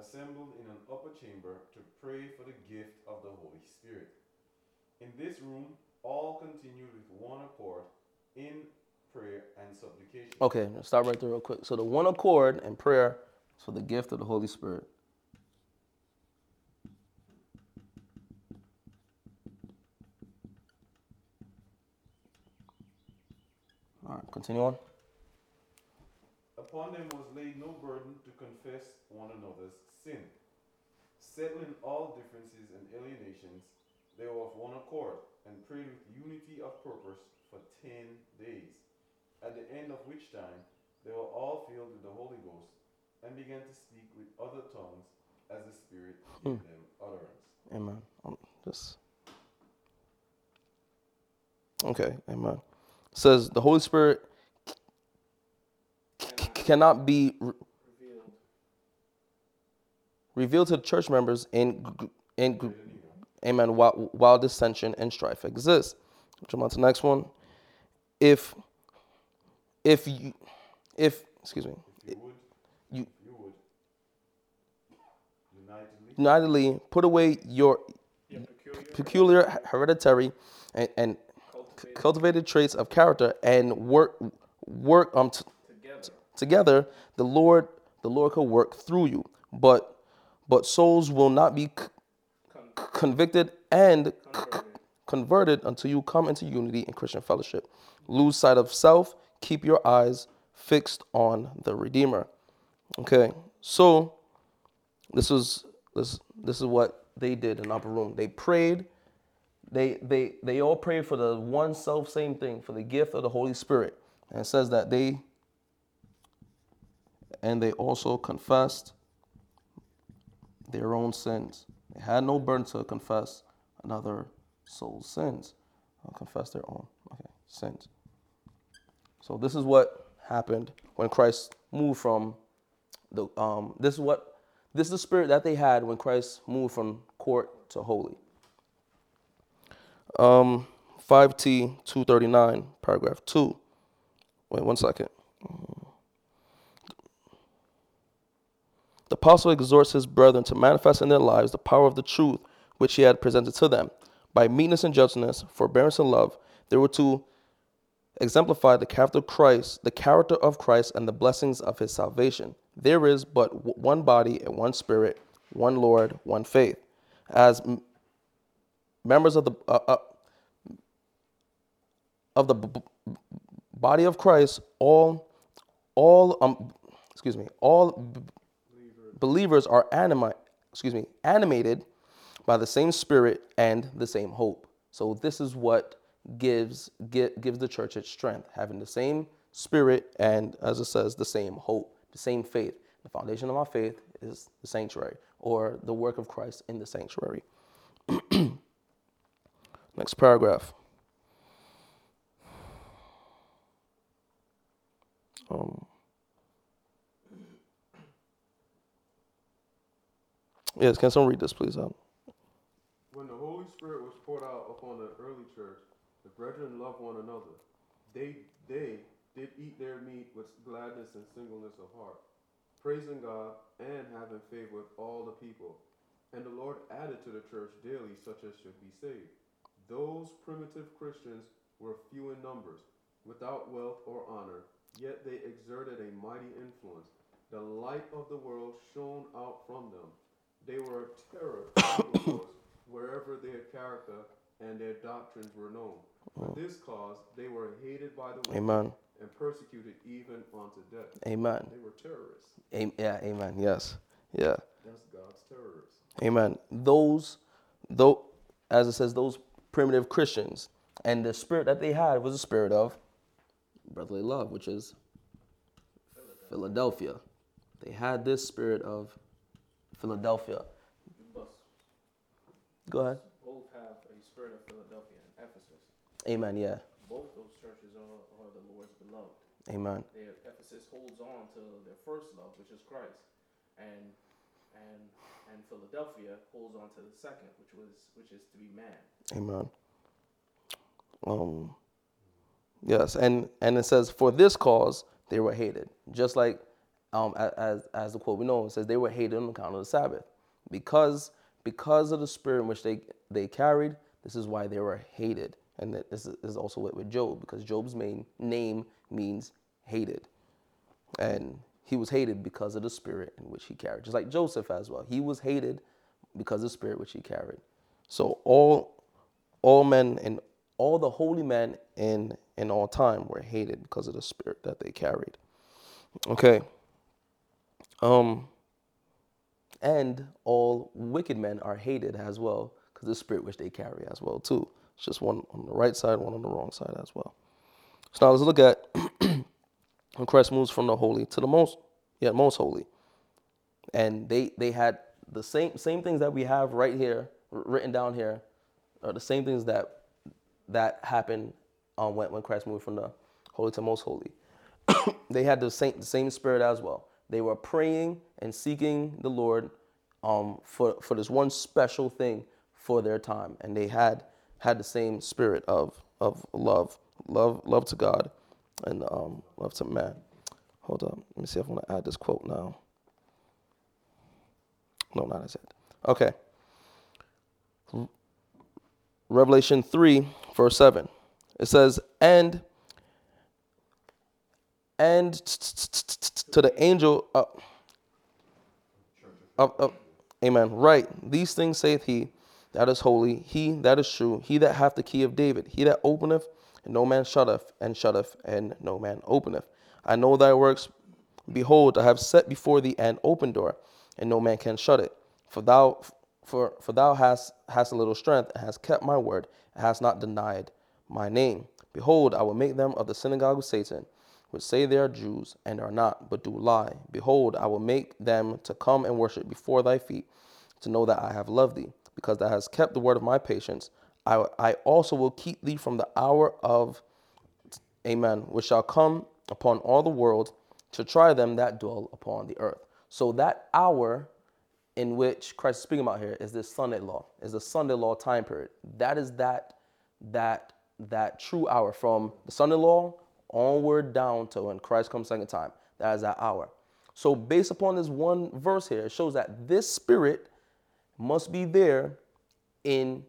Speaker 4: assembled in an upper chamber to pray for the gift of the Holy Spirit. In this room, all continued with one accord in prayer and supplication.
Speaker 1: Okay, stop right there real quick. So the one accord and prayer for the gift of the Holy Spirit. Continue on.
Speaker 4: Upon them was laid no burden to confess one another's sin. Settling all differences and alienations, they were of one accord and prayed with unity of purpose for ten days, at the end of which time they were all filled with the Holy Ghost and began to speak with other tongues as the Spirit gave hmm. them utterance.
Speaker 1: Amen. Um, just okay. Amen. Says the Holy Spirit c- cannot be re- revealed. revealed to the church members in in amen while, while dissension and strife exists. Jump on to the next one. If if you if excuse me.
Speaker 4: You would,
Speaker 1: you,
Speaker 4: you would.
Speaker 1: Unitedly, unitedly put away your, your peculiar, peculiar hereditary and, and cultivated. traits of character and work work um t- together. Together the lord the lord could work through you but but souls will not be c- convicted and converted. C- converted until you come into unity in christian fellowship Lose sight of self. Keep your eyes fixed on the Redeemer. Okay, so this is this this is what they did in upper room. They prayed. They they they all prayed for the one self same thing for the gift of the Holy Spirit, and it says that they and they also confessed their own sins. They had no burden to confess another soul's sins. Confess their own okay, sins. So this is what happened when Christ moved from the. Um, this is what this is the spirit that they had when Christ moved from court to holy. Um, 5T 239, paragraph 2. Wait one second. The apostle exhorts his brethren to manifest in their lives the power of the truth which he had presented to them. By meekness and gentleness, forbearance and love, they were to exemplify the character of Christ, the character of Christ and the blessings of his salvation. There is but one body and one spirit, one Lord, one faith. As members of the uh, uh, of the b- body of Christ, all all um excuse me, all b- believers are anima- excuse me, animated by the same spirit and the same hope. So this is what gives gives the church its strength, having the same spirit and, as it says, the same hope, the same faith. The foundation of our faith is the sanctuary or the work of Christ in the sanctuary. Next paragraph. Um, Yes, can someone read this, please? Um,
Speaker 3: When the Holy Spirit was poured out upon the early church, the brethren loved one another. They they did eat their meat with gladness and singleness of heart, praising God and having favor with all the people. And the Lord added to the church daily such as should be saved. Those primitive Christians were few in numbers, without wealth or honor, yet they exerted a mighty influence. The light of the world shone out from them. They were a terror to wherever their character and their doctrines were known. For this cause they were hated by the world.
Speaker 1: Amen.
Speaker 3: and persecuted even unto death.
Speaker 1: Amen.
Speaker 3: They were terrorists.
Speaker 1: Am- yeah, amen. Yes. Yeah.
Speaker 3: That's God's terrorists.
Speaker 1: Amen. Those, though, as it says, those primitive Christians, and the spirit that they had was a spirit of brotherly love, which is Philadelphia. They had this spirit of Philadelphia. Go ahead.
Speaker 2: both have a spirit of Philadelphia and Ephesus.
Speaker 1: Amen. Yeah.
Speaker 2: Both those churches are, are the Lord's beloved.
Speaker 1: Amen.
Speaker 2: Their Ephesus holds on to their first love, which is Christ, and and and Philadelphia holds on to the second, which was which is to be man.
Speaker 1: Amen. Um. Yes, and and it says, "For this cause they were hated," just like um as as the quote we know it says they were hated on account of the Sabbath, because because of the spirit in which they they carried. This is why they were hated, and this is also with, with Job because Job's main name means hated, and he was hated because of the spirit in which he carried, just like Joseph as well. He was hated because of the spirit which he carried. So all all men and all the holy men in in all time were hated because of the spirit that they carried. Okay. Um and all wicked men are hated as well because the spirit which they carry as well too. It's just one on the right side, one on the wrong side as well. So now let's look at Christ moves from the holy to the most, yeah, most holy. And they they had the same same things that we have right here written down here are the same things that that happened um, when when Christ moved from the holy to most holy. they had the same the same spirit as well. They were praying and seeking the Lord um, for for this one special thing for their time, and they had had the same spirit of of love, love, love to God, and um, love to man. Hold on, let me see if I want to add this quote now. No, not as yet. Okay. Revelation 3, verse 7. It says, And and to the angel Amen. Right. These things saith he that is holy, he that is true, he that hath the key of David, he that openeth, no man shutteth, and shutteth, and no man openeth. I know thy works. Behold, I have set before thee an open door, and no man can shut it. For thou for for thou hast hast a little strength, and hast kept my word, and hast not denied my name. Behold, I will make them of the synagogue of Satan, which say they are Jews and are not, but do lie. Behold, I will make them to come and worship before thy feet, to know that I have loved thee, because thou hast kept the word of my patience. I, I also will keep thee from the hour of, amen, which shall come upon all the world to try them that dwell upon the earth. So that hour in which Christ is speaking about here is this Sunday law, is the Sunday law time period. That is that that that true hour from the Sunday law onward down to when Christ comes second time. That is that hour. So based upon this one verse here, it shows that this spirit must be there in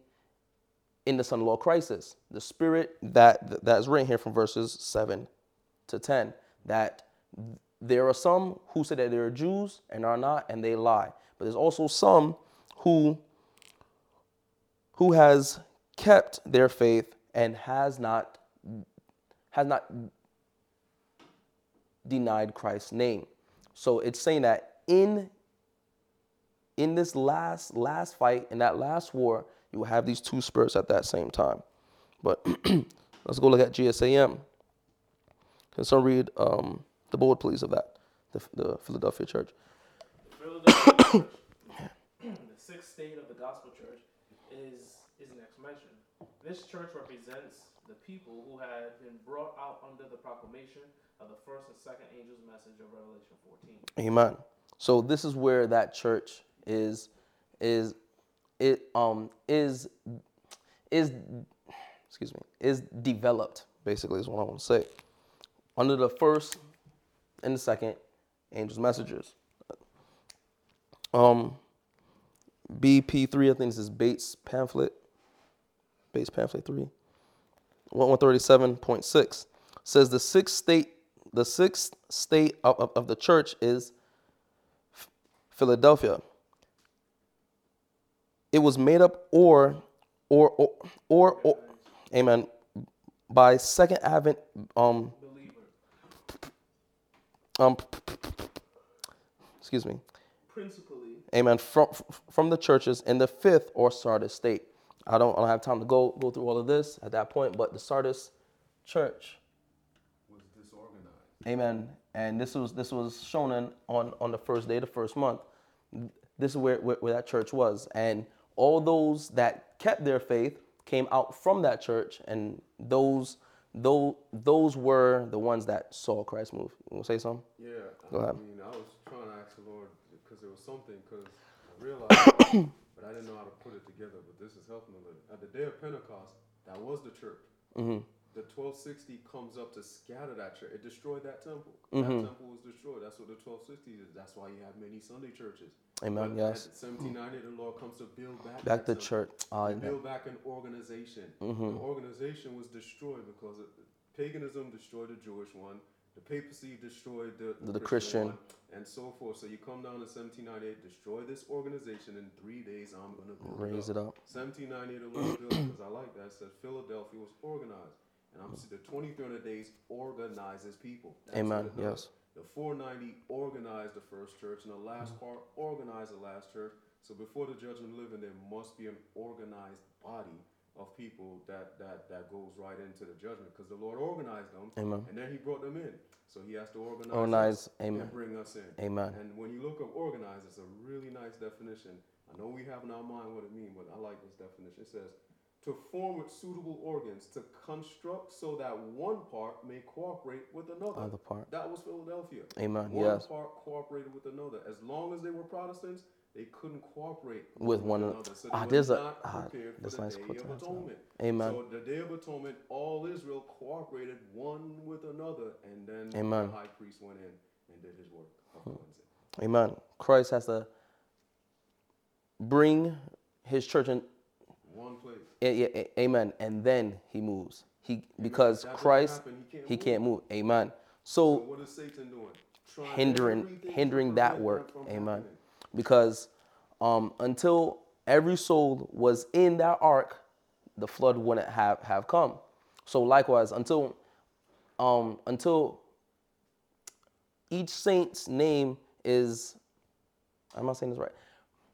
Speaker 1: in the Sunday law crisis. The spirit that that is written here from verses seven to ten. That there are some who say that they are Jews and are not, and they lie. But there's also some who who has kept their faith and has not has not denied Christ's name. So it's saying that in in this last last fight in that last war, you will have these two spirits at that same time. But let's go look at GSAM. Can someone read um, the board, please, of that, the, the Philadelphia Church?
Speaker 2: Philadelphia Church, the sixth state of the gospel church, is is next mentioned. This church represents the people who had been brought out under the proclamation of the first and second angel's message of Revelation 14.
Speaker 1: Amen. So this is where that church is is it um is is excuse me is developed basically is what I want to say under the first and the second angels messengers. Um, BP3, I think this is Bates pamphlet. Bates pamphlet 3. 137.6 says the sixth state the sixth state of, of, of the church is Philadelphia. It was made up or or or or, or amen by second advent um um excuse me.
Speaker 2: Principally,
Speaker 1: amen from from the churches in the fifth or sardis state. I don't, I don't have time to go go through all of this at that point but the sardis church
Speaker 3: Was disorganized.
Speaker 1: amen and this was this was shown in, on on the first day of the first month. This is where, where where that church was and all those that kept their faith came out from that church and those those those were the ones that saw christ move you want to say something
Speaker 3: Yeah,
Speaker 1: Go
Speaker 3: I
Speaker 1: ahead.
Speaker 3: mean, I was trying to ask the Lord because there was something because I realized, but I didn't know how to put it together. But this is helping a little. At the day of Pentecost, that was the church.
Speaker 1: Mm-hmm.
Speaker 3: The 1260 comes up to scatter that church. It destroyed that temple.
Speaker 1: Mm-hmm.
Speaker 3: That temple was destroyed. That's what the 1260 is. That's why you have many Sunday churches.
Speaker 1: Amen,
Speaker 3: But
Speaker 1: yes.
Speaker 3: At 1790, the Lord comes to build back
Speaker 1: back to church uh,
Speaker 3: build back an organization.
Speaker 1: Mm-hmm.
Speaker 3: The organization was destroyed because paganism destroyed the Jewish one, the papacy destroyed the,
Speaker 1: The Christian.
Speaker 3: one, and so forth. So you come down to 1798, destroy this organization in three days. I'm gonna
Speaker 1: raise it up
Speaker 3: 1798, the Lord built because I like that. It says Philadelphia was organized, and I'm see the 23rd days organizes people. That's
Speaker 1: Amen,
Speaker 3: it
Speaker 1: yes.
Speaker 3: The 490 organized the first church, and the last part organized the last church. So before the judgment of living, there must be an organized body of people that that that goes right into the judgment, because the Lord organized them,
Speaker 1: Amen.
Speaker 3: and then He brought them in. So He has to organize,
Speaker 1: Organize, amen.
Speaker 3: and bring us in.
Speaker 1: Amen.
Speaker 3: And when you look up organize, it's a really nice definition. I know we have in our mind what it means, but I like this definition. It says to form with suitable organs to construct so that one part may cooperate with another.
Speaker 1: Other part.
Speaker 3: That was Philadelphia.
Speaker 1: Amen, Yes.
Speaker 3: One
Speaker 1: yes.
Speaker 3: part cooperated with another. As long as they were Protestants, they couldn't cooperate
Speaker 1: With one another.
Speaker 3: So
Speaker 1: Ah, there's a- ah,
Speaker 3: prepared for
Speaker 1: that's
Speaker 3: the
Speaker 1: nice
Speaker 3: Day of. Atonement.
Speaker 1: Amen.
Speaker 3: So the Day of Atonement, all Israel cooperated one with another, and then
Speaker 1: Amen.
Speaker 3: the high priest went in and did his work of.
Speaker 1: Amen. Christ has to bring his church in.
Speaker 3: One place.
Speaker 1: a- a- Amen. And then he moves. He because Christ
Speaker 3: happen, he can't
Speaker 1: he
Speaker 3: move.
Speaker 1: can't move. Amen.
Speaker 3: So
Speaker 1: So
Speaker 3: what is Satan doing? Trying
Speaker 1: hindering hindering that work. Amen.
Speaker 3: happening.
Speaker 1: Because um, until every soul was in that ark, the flood wouldn't have have come. So likewise, until um, until each saint's name is, I'm not saying this right.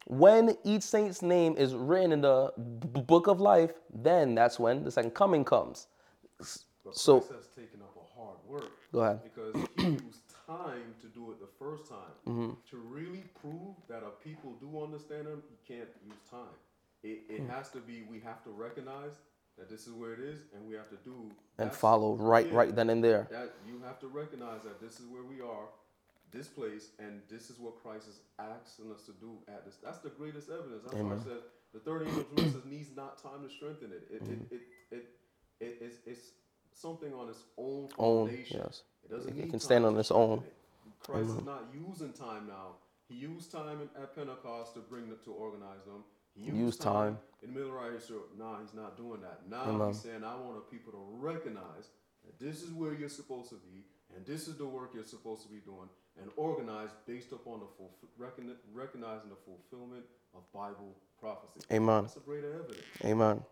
Speaker 1: When each saint's name is written in the b- book of life, then that's when the second coming comes.
Speaker 3: But
Speaker 1: So-
Speaker 3: has taken up a hard work.
Speaker 1: Go ahead.
Speaker 3: Because he used time to do it the first time.
Speaker 1: Mm-hmm.
Speaker 3: To really prove that a people do understand him, you can't use time. It, it
Speaker 1: Hmm.
Speaker 3: has to be, we have to recognize that this is where it is, and we have to do
Speaker 1: And follow right, right then and there.
Speaker 3: That you have to recognize that this is where we are, this place, and this is what Christ is asking us to do at this. That's the greatest evidence. That's why I said the third angel says needs not time to strengthen it. It
Speaker 1: Mm-hmm.
Speaker 3: it, it, it, it it's, it's something on its own
Speaker 1: Own,
Speaker 3: foundation.
Speaker 1: yes.
Speaker 3: It doesn't
Speaker 1: It
Speaker 3: need
Speaker 1: can
Speaker 3: time
Speaker 1: stand on its own.
Speaker 3: it. Christ is not using time now. He used time in- at Pentecost to bring them to organize them. He used,
Speaker 1: Used time.
Speaker 3: in the middle of right history. Nah, he's not doing that. Now
Speaker 1: Amen.
Speaker 3: he's saying, I want the people to recognize that this is where you're supposed to be, and this is the work you're supposed to be doing, and organize based upon the full, recogni- recognizing the fulfillment of Bible prophecy.
Speaker 1: Amen.
Speaker 3: That's a greater evidence.
Speaker 1: Amen.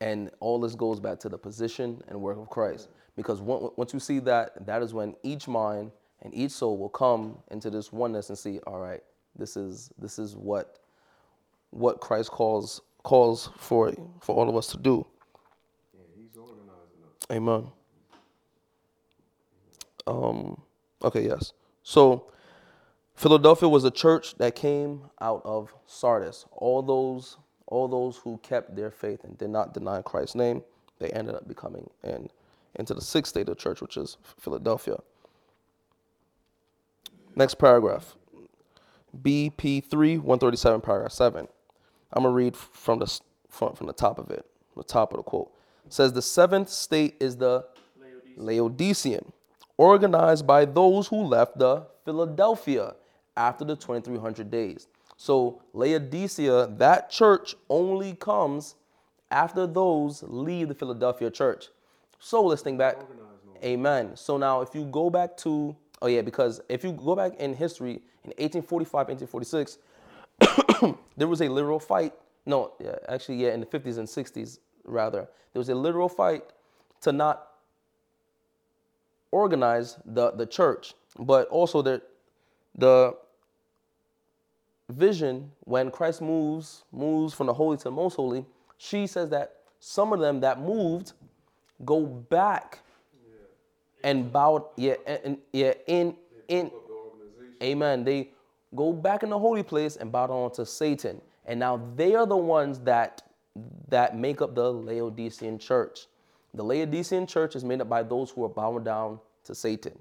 Speaker 1: And all this goes back to the position and work of Christ. Because once you see that, that is when each mind and each soul will come into this oneness and see, all right, this is this is what what Christ calls calls for for all of us to do.
Speaker 3: Yeah, he's organizing us.
Speaker 1: Amen. Um, okay, yes. So Philadelphia was a church that came out of Sardis. All those all those who kept their faith and did not deny Christ's name, they ended up becoming in into the sixth state of the church, which is Philadelphia. Next paragraph. BP3 137 paragraph 7. I'm going to read from the from, from the top of it, the top of the quote. It says the seventh state is the Laodicean, organized by those who left the Philadelphia after the 2300 days. So Laodicea, that church only comes after those leave the Philadelphia church. So let's think back. Amen. So now if you go back to, oh yeah, because if you go back in history, in 1845, 1846, there was a literal fight. No, yeah, actually, yeah, in the 50s and 60s, rather. There was a literal fight to not organize the, the church, but also the, the vision when Christ moves, moves from the holy to the most holy, she says that some of them that moved go back yeah. and bow, yeah, and, yeah, in, in, amen. They go back in the holy place and bow down to Satan. And now they are the ones that that make up the Laodicean church. The Laodicean church is made up by those who are bowing down to Satan.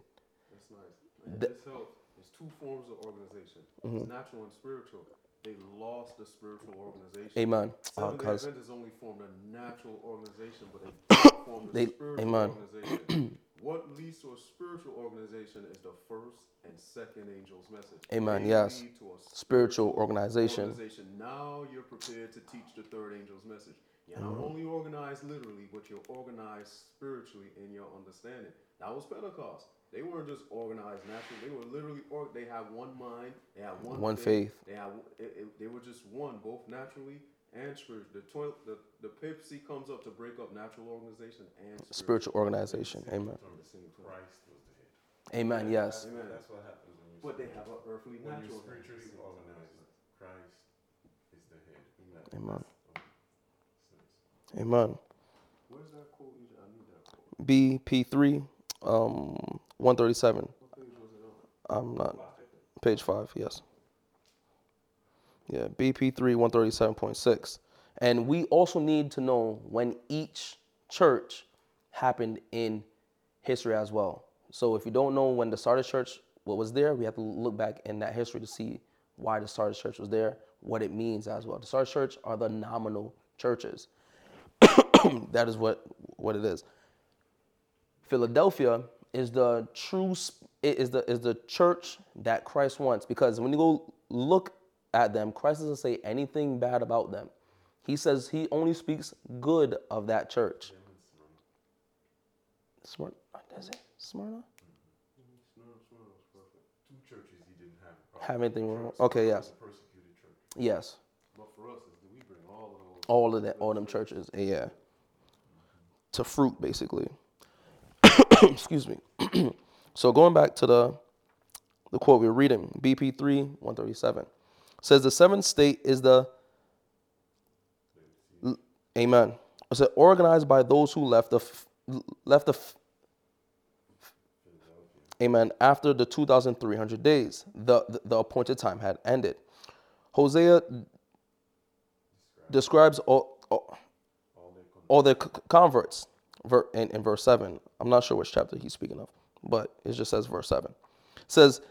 Speaker 3: That's nice. The, itself, there's two forms of organization: mm-hmm. natural and spiritual. They lost the spiritual organization.
Speaker 1: Amen.
Speaker 3: Seventh uh, Adventists only formed a natural organization, but they formed a they, spiritual amen. organization. what leads to a spiritual organization is the first and second angel's message.
Speaker 1: Amen. They yes. Spiritual, organization.
Speaker 3: organization. Now you're prepared to teach the third angel's message. You're mm-hmm. not only organized literally, but you're organized spiritually in your understanding. That was Pentecost. They weren't just organized naturally. They were literally, or they had one mind. They had one,
Speaker 1: one faith. faith.
Speaker 3: They had, it, it, they were just one, both naturally and spiritually. The, twi- the the papacy comes up to break up natural organization and spiritual,
Speaker 1: spiritual organization. Amen.
Speaker 4: Christ was the head.
Speaker 1: Amen. Yes.
Speaker 4: Amen. That's what happens when you.
Speaker 3: But they have an earthly
Speaker 4: when
Speaker 3: natural.
Speaker 4: When you spiritually organized, Christ is the head.
Speaker 1: Amen. Amen.
Speaker 3: Where's that quote? I need that quote.
Speaker 1: BP three, um, one thirty seven. I'm not. Page five. Yes. Yeah. BP three one thirty seven point six, and we also need to know when each church happened in history as well. So if you don't know when the Sardis church what was there, we have to look back in that history to see why the Sardis church was there, what it means as well. The Sardis church are the nominal churches. that is what what it is. Philadelphia is the true is the is the church that Christ wants because when you go look at them, Christ doesn't say anything bad about them. He says he only speaks good of that church. Smart, does it? Smyrna?
Speaker 4: Two churches he didn't have.
Speaker 1: Have anything wrong? Okay, yes. Yes.
Speaker 3: But for us, we bring all of those.
Speaker 1: All of that, all them churches, yeah to fruit, basically. Excuse me. so going back to the the quote we are reading, BP 3 137 says the seventh state is the Amen. It said organized by those who left the left the Amen. After the 2,300 days, the, the, the appointed time had ended. Hosea describes all, all or the converts in, in verse 7. I'm not sure which chapter he's speaking of, but it just says verse 7. It says,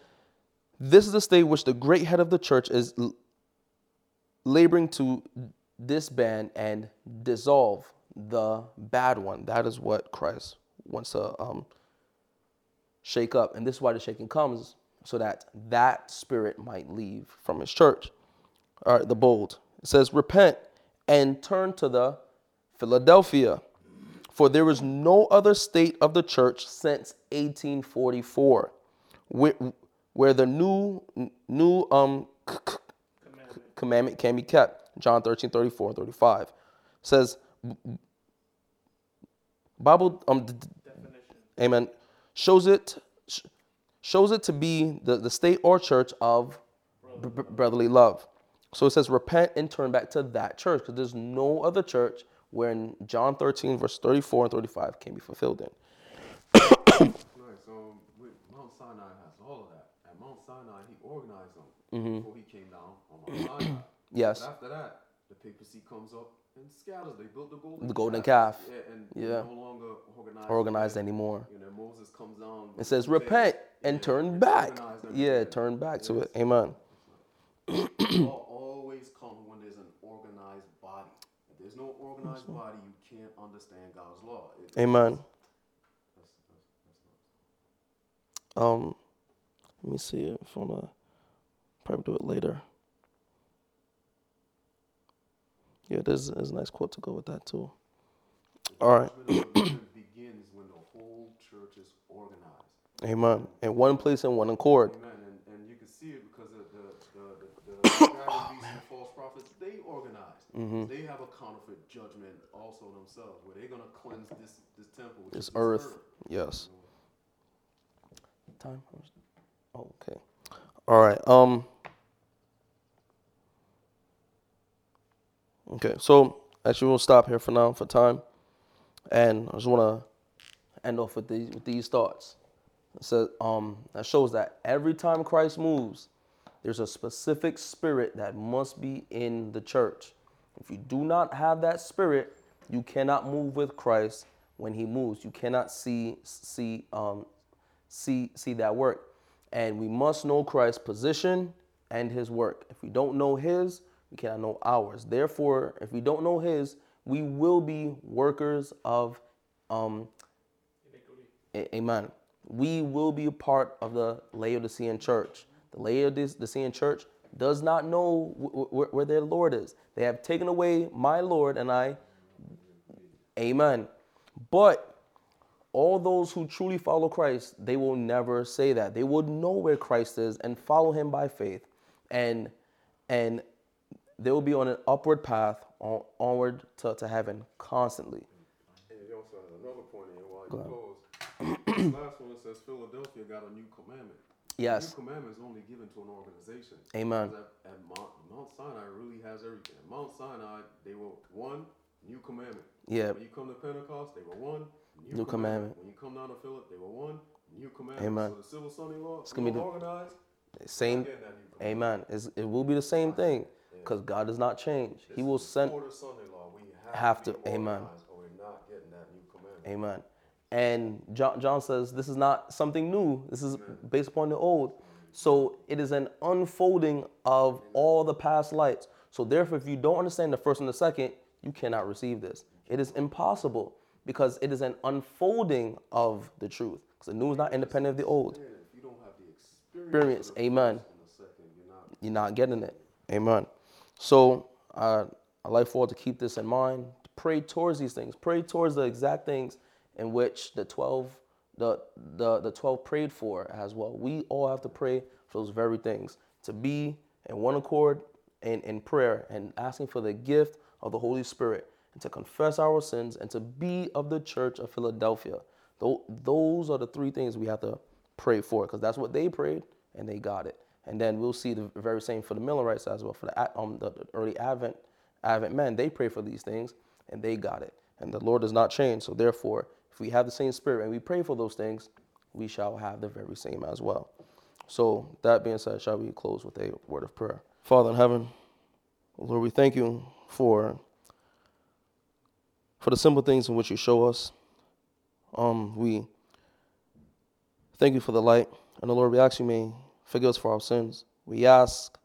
Speaker 1: This is the state which the great head of the church is laboring to disband and dissolve the bad one. That is what Christ wants to um, shake up. And this is why the shaking comes, so that that spirit might leave from his church. All right, the bold. It says, Repent and turn to the Philadelphia. For there is no other state of the church since 1844 where, where the new new um, commandment. commandment can be kept. John 13, 34 35 says, Bible um, amen, shows it shows it to be the, the state or church of brotherly love. So it says, repent and turn back to that church because there's no other church when John 13, verse 34 and 35 can be fulfilled in.
Speaker 3: nice. Um, Mount Sinai has all of that. At Mount Sinai, he organized them mm-hmm. before he came down on Mount Sinai.
Speaker 1: yes.
Speaker 3: But after that, the papacy comes up and scatters. They built the golden
Speaker 1: the golden calf. calf.
Speaker 3: Yeah, and yeah. no longer organized,
Speaker 1: organized anymore.
Speaker 3: You know, Moses comes down.
Speaker 1: It says, repent and yeah, turn back. Yeah, turn back yes. to it. Amen.
Speaker 3: law always comes when there's an organized body. If there's no organized body, you can't understand God's law. It-
Speaker 1: Amen.
Speaker 3: That's, that's, that's.
Speaker 1: Um, let me see if I wanna probably do it later. Yeah, there's, there's a nice quote to go with that too. All right.
Speaker 3: Judgment of religion begins when the whole church is organized.
Speaker 1: Amen. In one place and one accord.
Speaker 3: Amen. And, and you can see it because of the the the, the dragon beasts and false prophets. They organize.
Speaker 1: Mm-hmm.
Speaker 3: They have a counterfeit judgment also themselves, where they're gonna cleanse this this temple,
Speaker 1: This
Speaker 3: is
Speaker 1: earth. Yes. Time. Okay. All right. Um. Okay. So actually, we'll stop here for now for time, and I just want to end off with these with these thoughts. So um, that shows that every time Christ moves, there's a specific spirit that must be in the church. If you do not have that spirit, you cannot move with Christ when He moves. You cannot see see um, see see that work. And we must know Christ's position and His work. If we don't know His, we cannot know ours. Therefore, if we don't know His, we will be workers of um, Amen. We will be a part of the Laodicean church. The Laodicean church does not know wh- wh- where their Lord is. They have taken away my Lord and I. Amen. But all those who truly follow Christ, they will never say that. They will know where Christ is and follow him by faith. And and they will be on an upward path on, onward to, to heaven constantly.
Speaker 3: And it also has another point in here while you this last one it says Philadelphia got a new commandment.
Speaker 1: Yes.
Speaker 3: The new commandment is only given to an organization.
Speaker 1: Amen.
Speaker 3: At, at Mount, Mount Sinai really has everything. At Mount Sinai, they were one new commandment.
Speaker 1: Yeah.
Speaker 3: When you come to Pentecost, they were one new,
Speaker 1: New commandment.
Speaker 3: When you come down to Philip, they were one new commandment.
Speaker 1: Amen.
Speaker 3: So the civil Sunday law,
Speaker 1: It's gonna be the-
Speaker 3: organized.
Speaker 1: Same.
Speaker 3: Getting that new commandment.
Speaker 1: Amen. It's, it will be the same thing because God does not change. He will send.
Speaker 3: Before the Sunday law, we have,
Speaker 1: Have
Speaker 3: to,
Speaker 1: amen.
Speaker 3: organized, or we're not getting that new commandment.
Speaker 1: Amen. And John, John says this is not something new. This is based upon the old. So it is an unfolding of all the past lights. So therefore, if you don't understand the first and the second, you cannot receive this. It is impossible because it is an unfolding of the truth. Because the new is not independent of the old.
Speaker 3: If you don't have the experience,
Speaker 1: Experience, amen.
Speaker 3: first and the second, you're not
Speaker 1: You're not getting it. Amen. So uh, I like for all to keep this in mind. Pray towards these things. Pray towards the exact things in which the twelve, the the the twelve prayed for as well. We all have to pray for those very things to be in one accord in, in prayer and asking for the gift of the Holy Spirit and to confess our sins and to be of the church of Philadelphia. Tho- Those are the three things we have to pray for because that's what they prayed and they got it. And then we'll see the very same for the Millerites as well. For the, um, the early Advent Advent men, they pray for these things and they got it. And the Lord does not change. So therefore, if we have the same spirit and we pray for those things, we shall have the very same as well. So that being said, shall we close with a word of prayer? Father in heaven, Lord, we thank you for for the simple things in which you show us. Um, we thank you for the light, and the Lord, we ask you may forgive us for our sins. We ask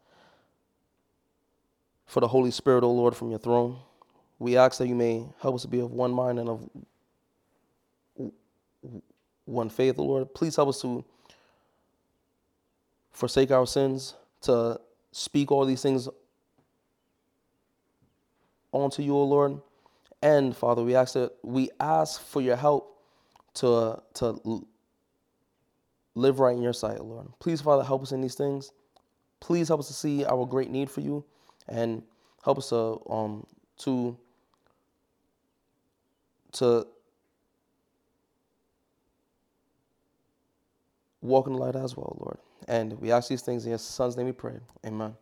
Speaker 1: for the Holy Spirit, O Lord, from your throne. We ask that you may help us to be of one mind and of one faith, O Lord. Please help us to forsake our sins, to speak all these things onto you, O Lord. And Father, we ask that we ask for your help to to live right in your sight, Lord. Please, Father, help us in these things. Please help us to see our great need for you, and help us to um to to walk in the light as well, Lord. And we ask these things in your Son's name. We pray. Amen.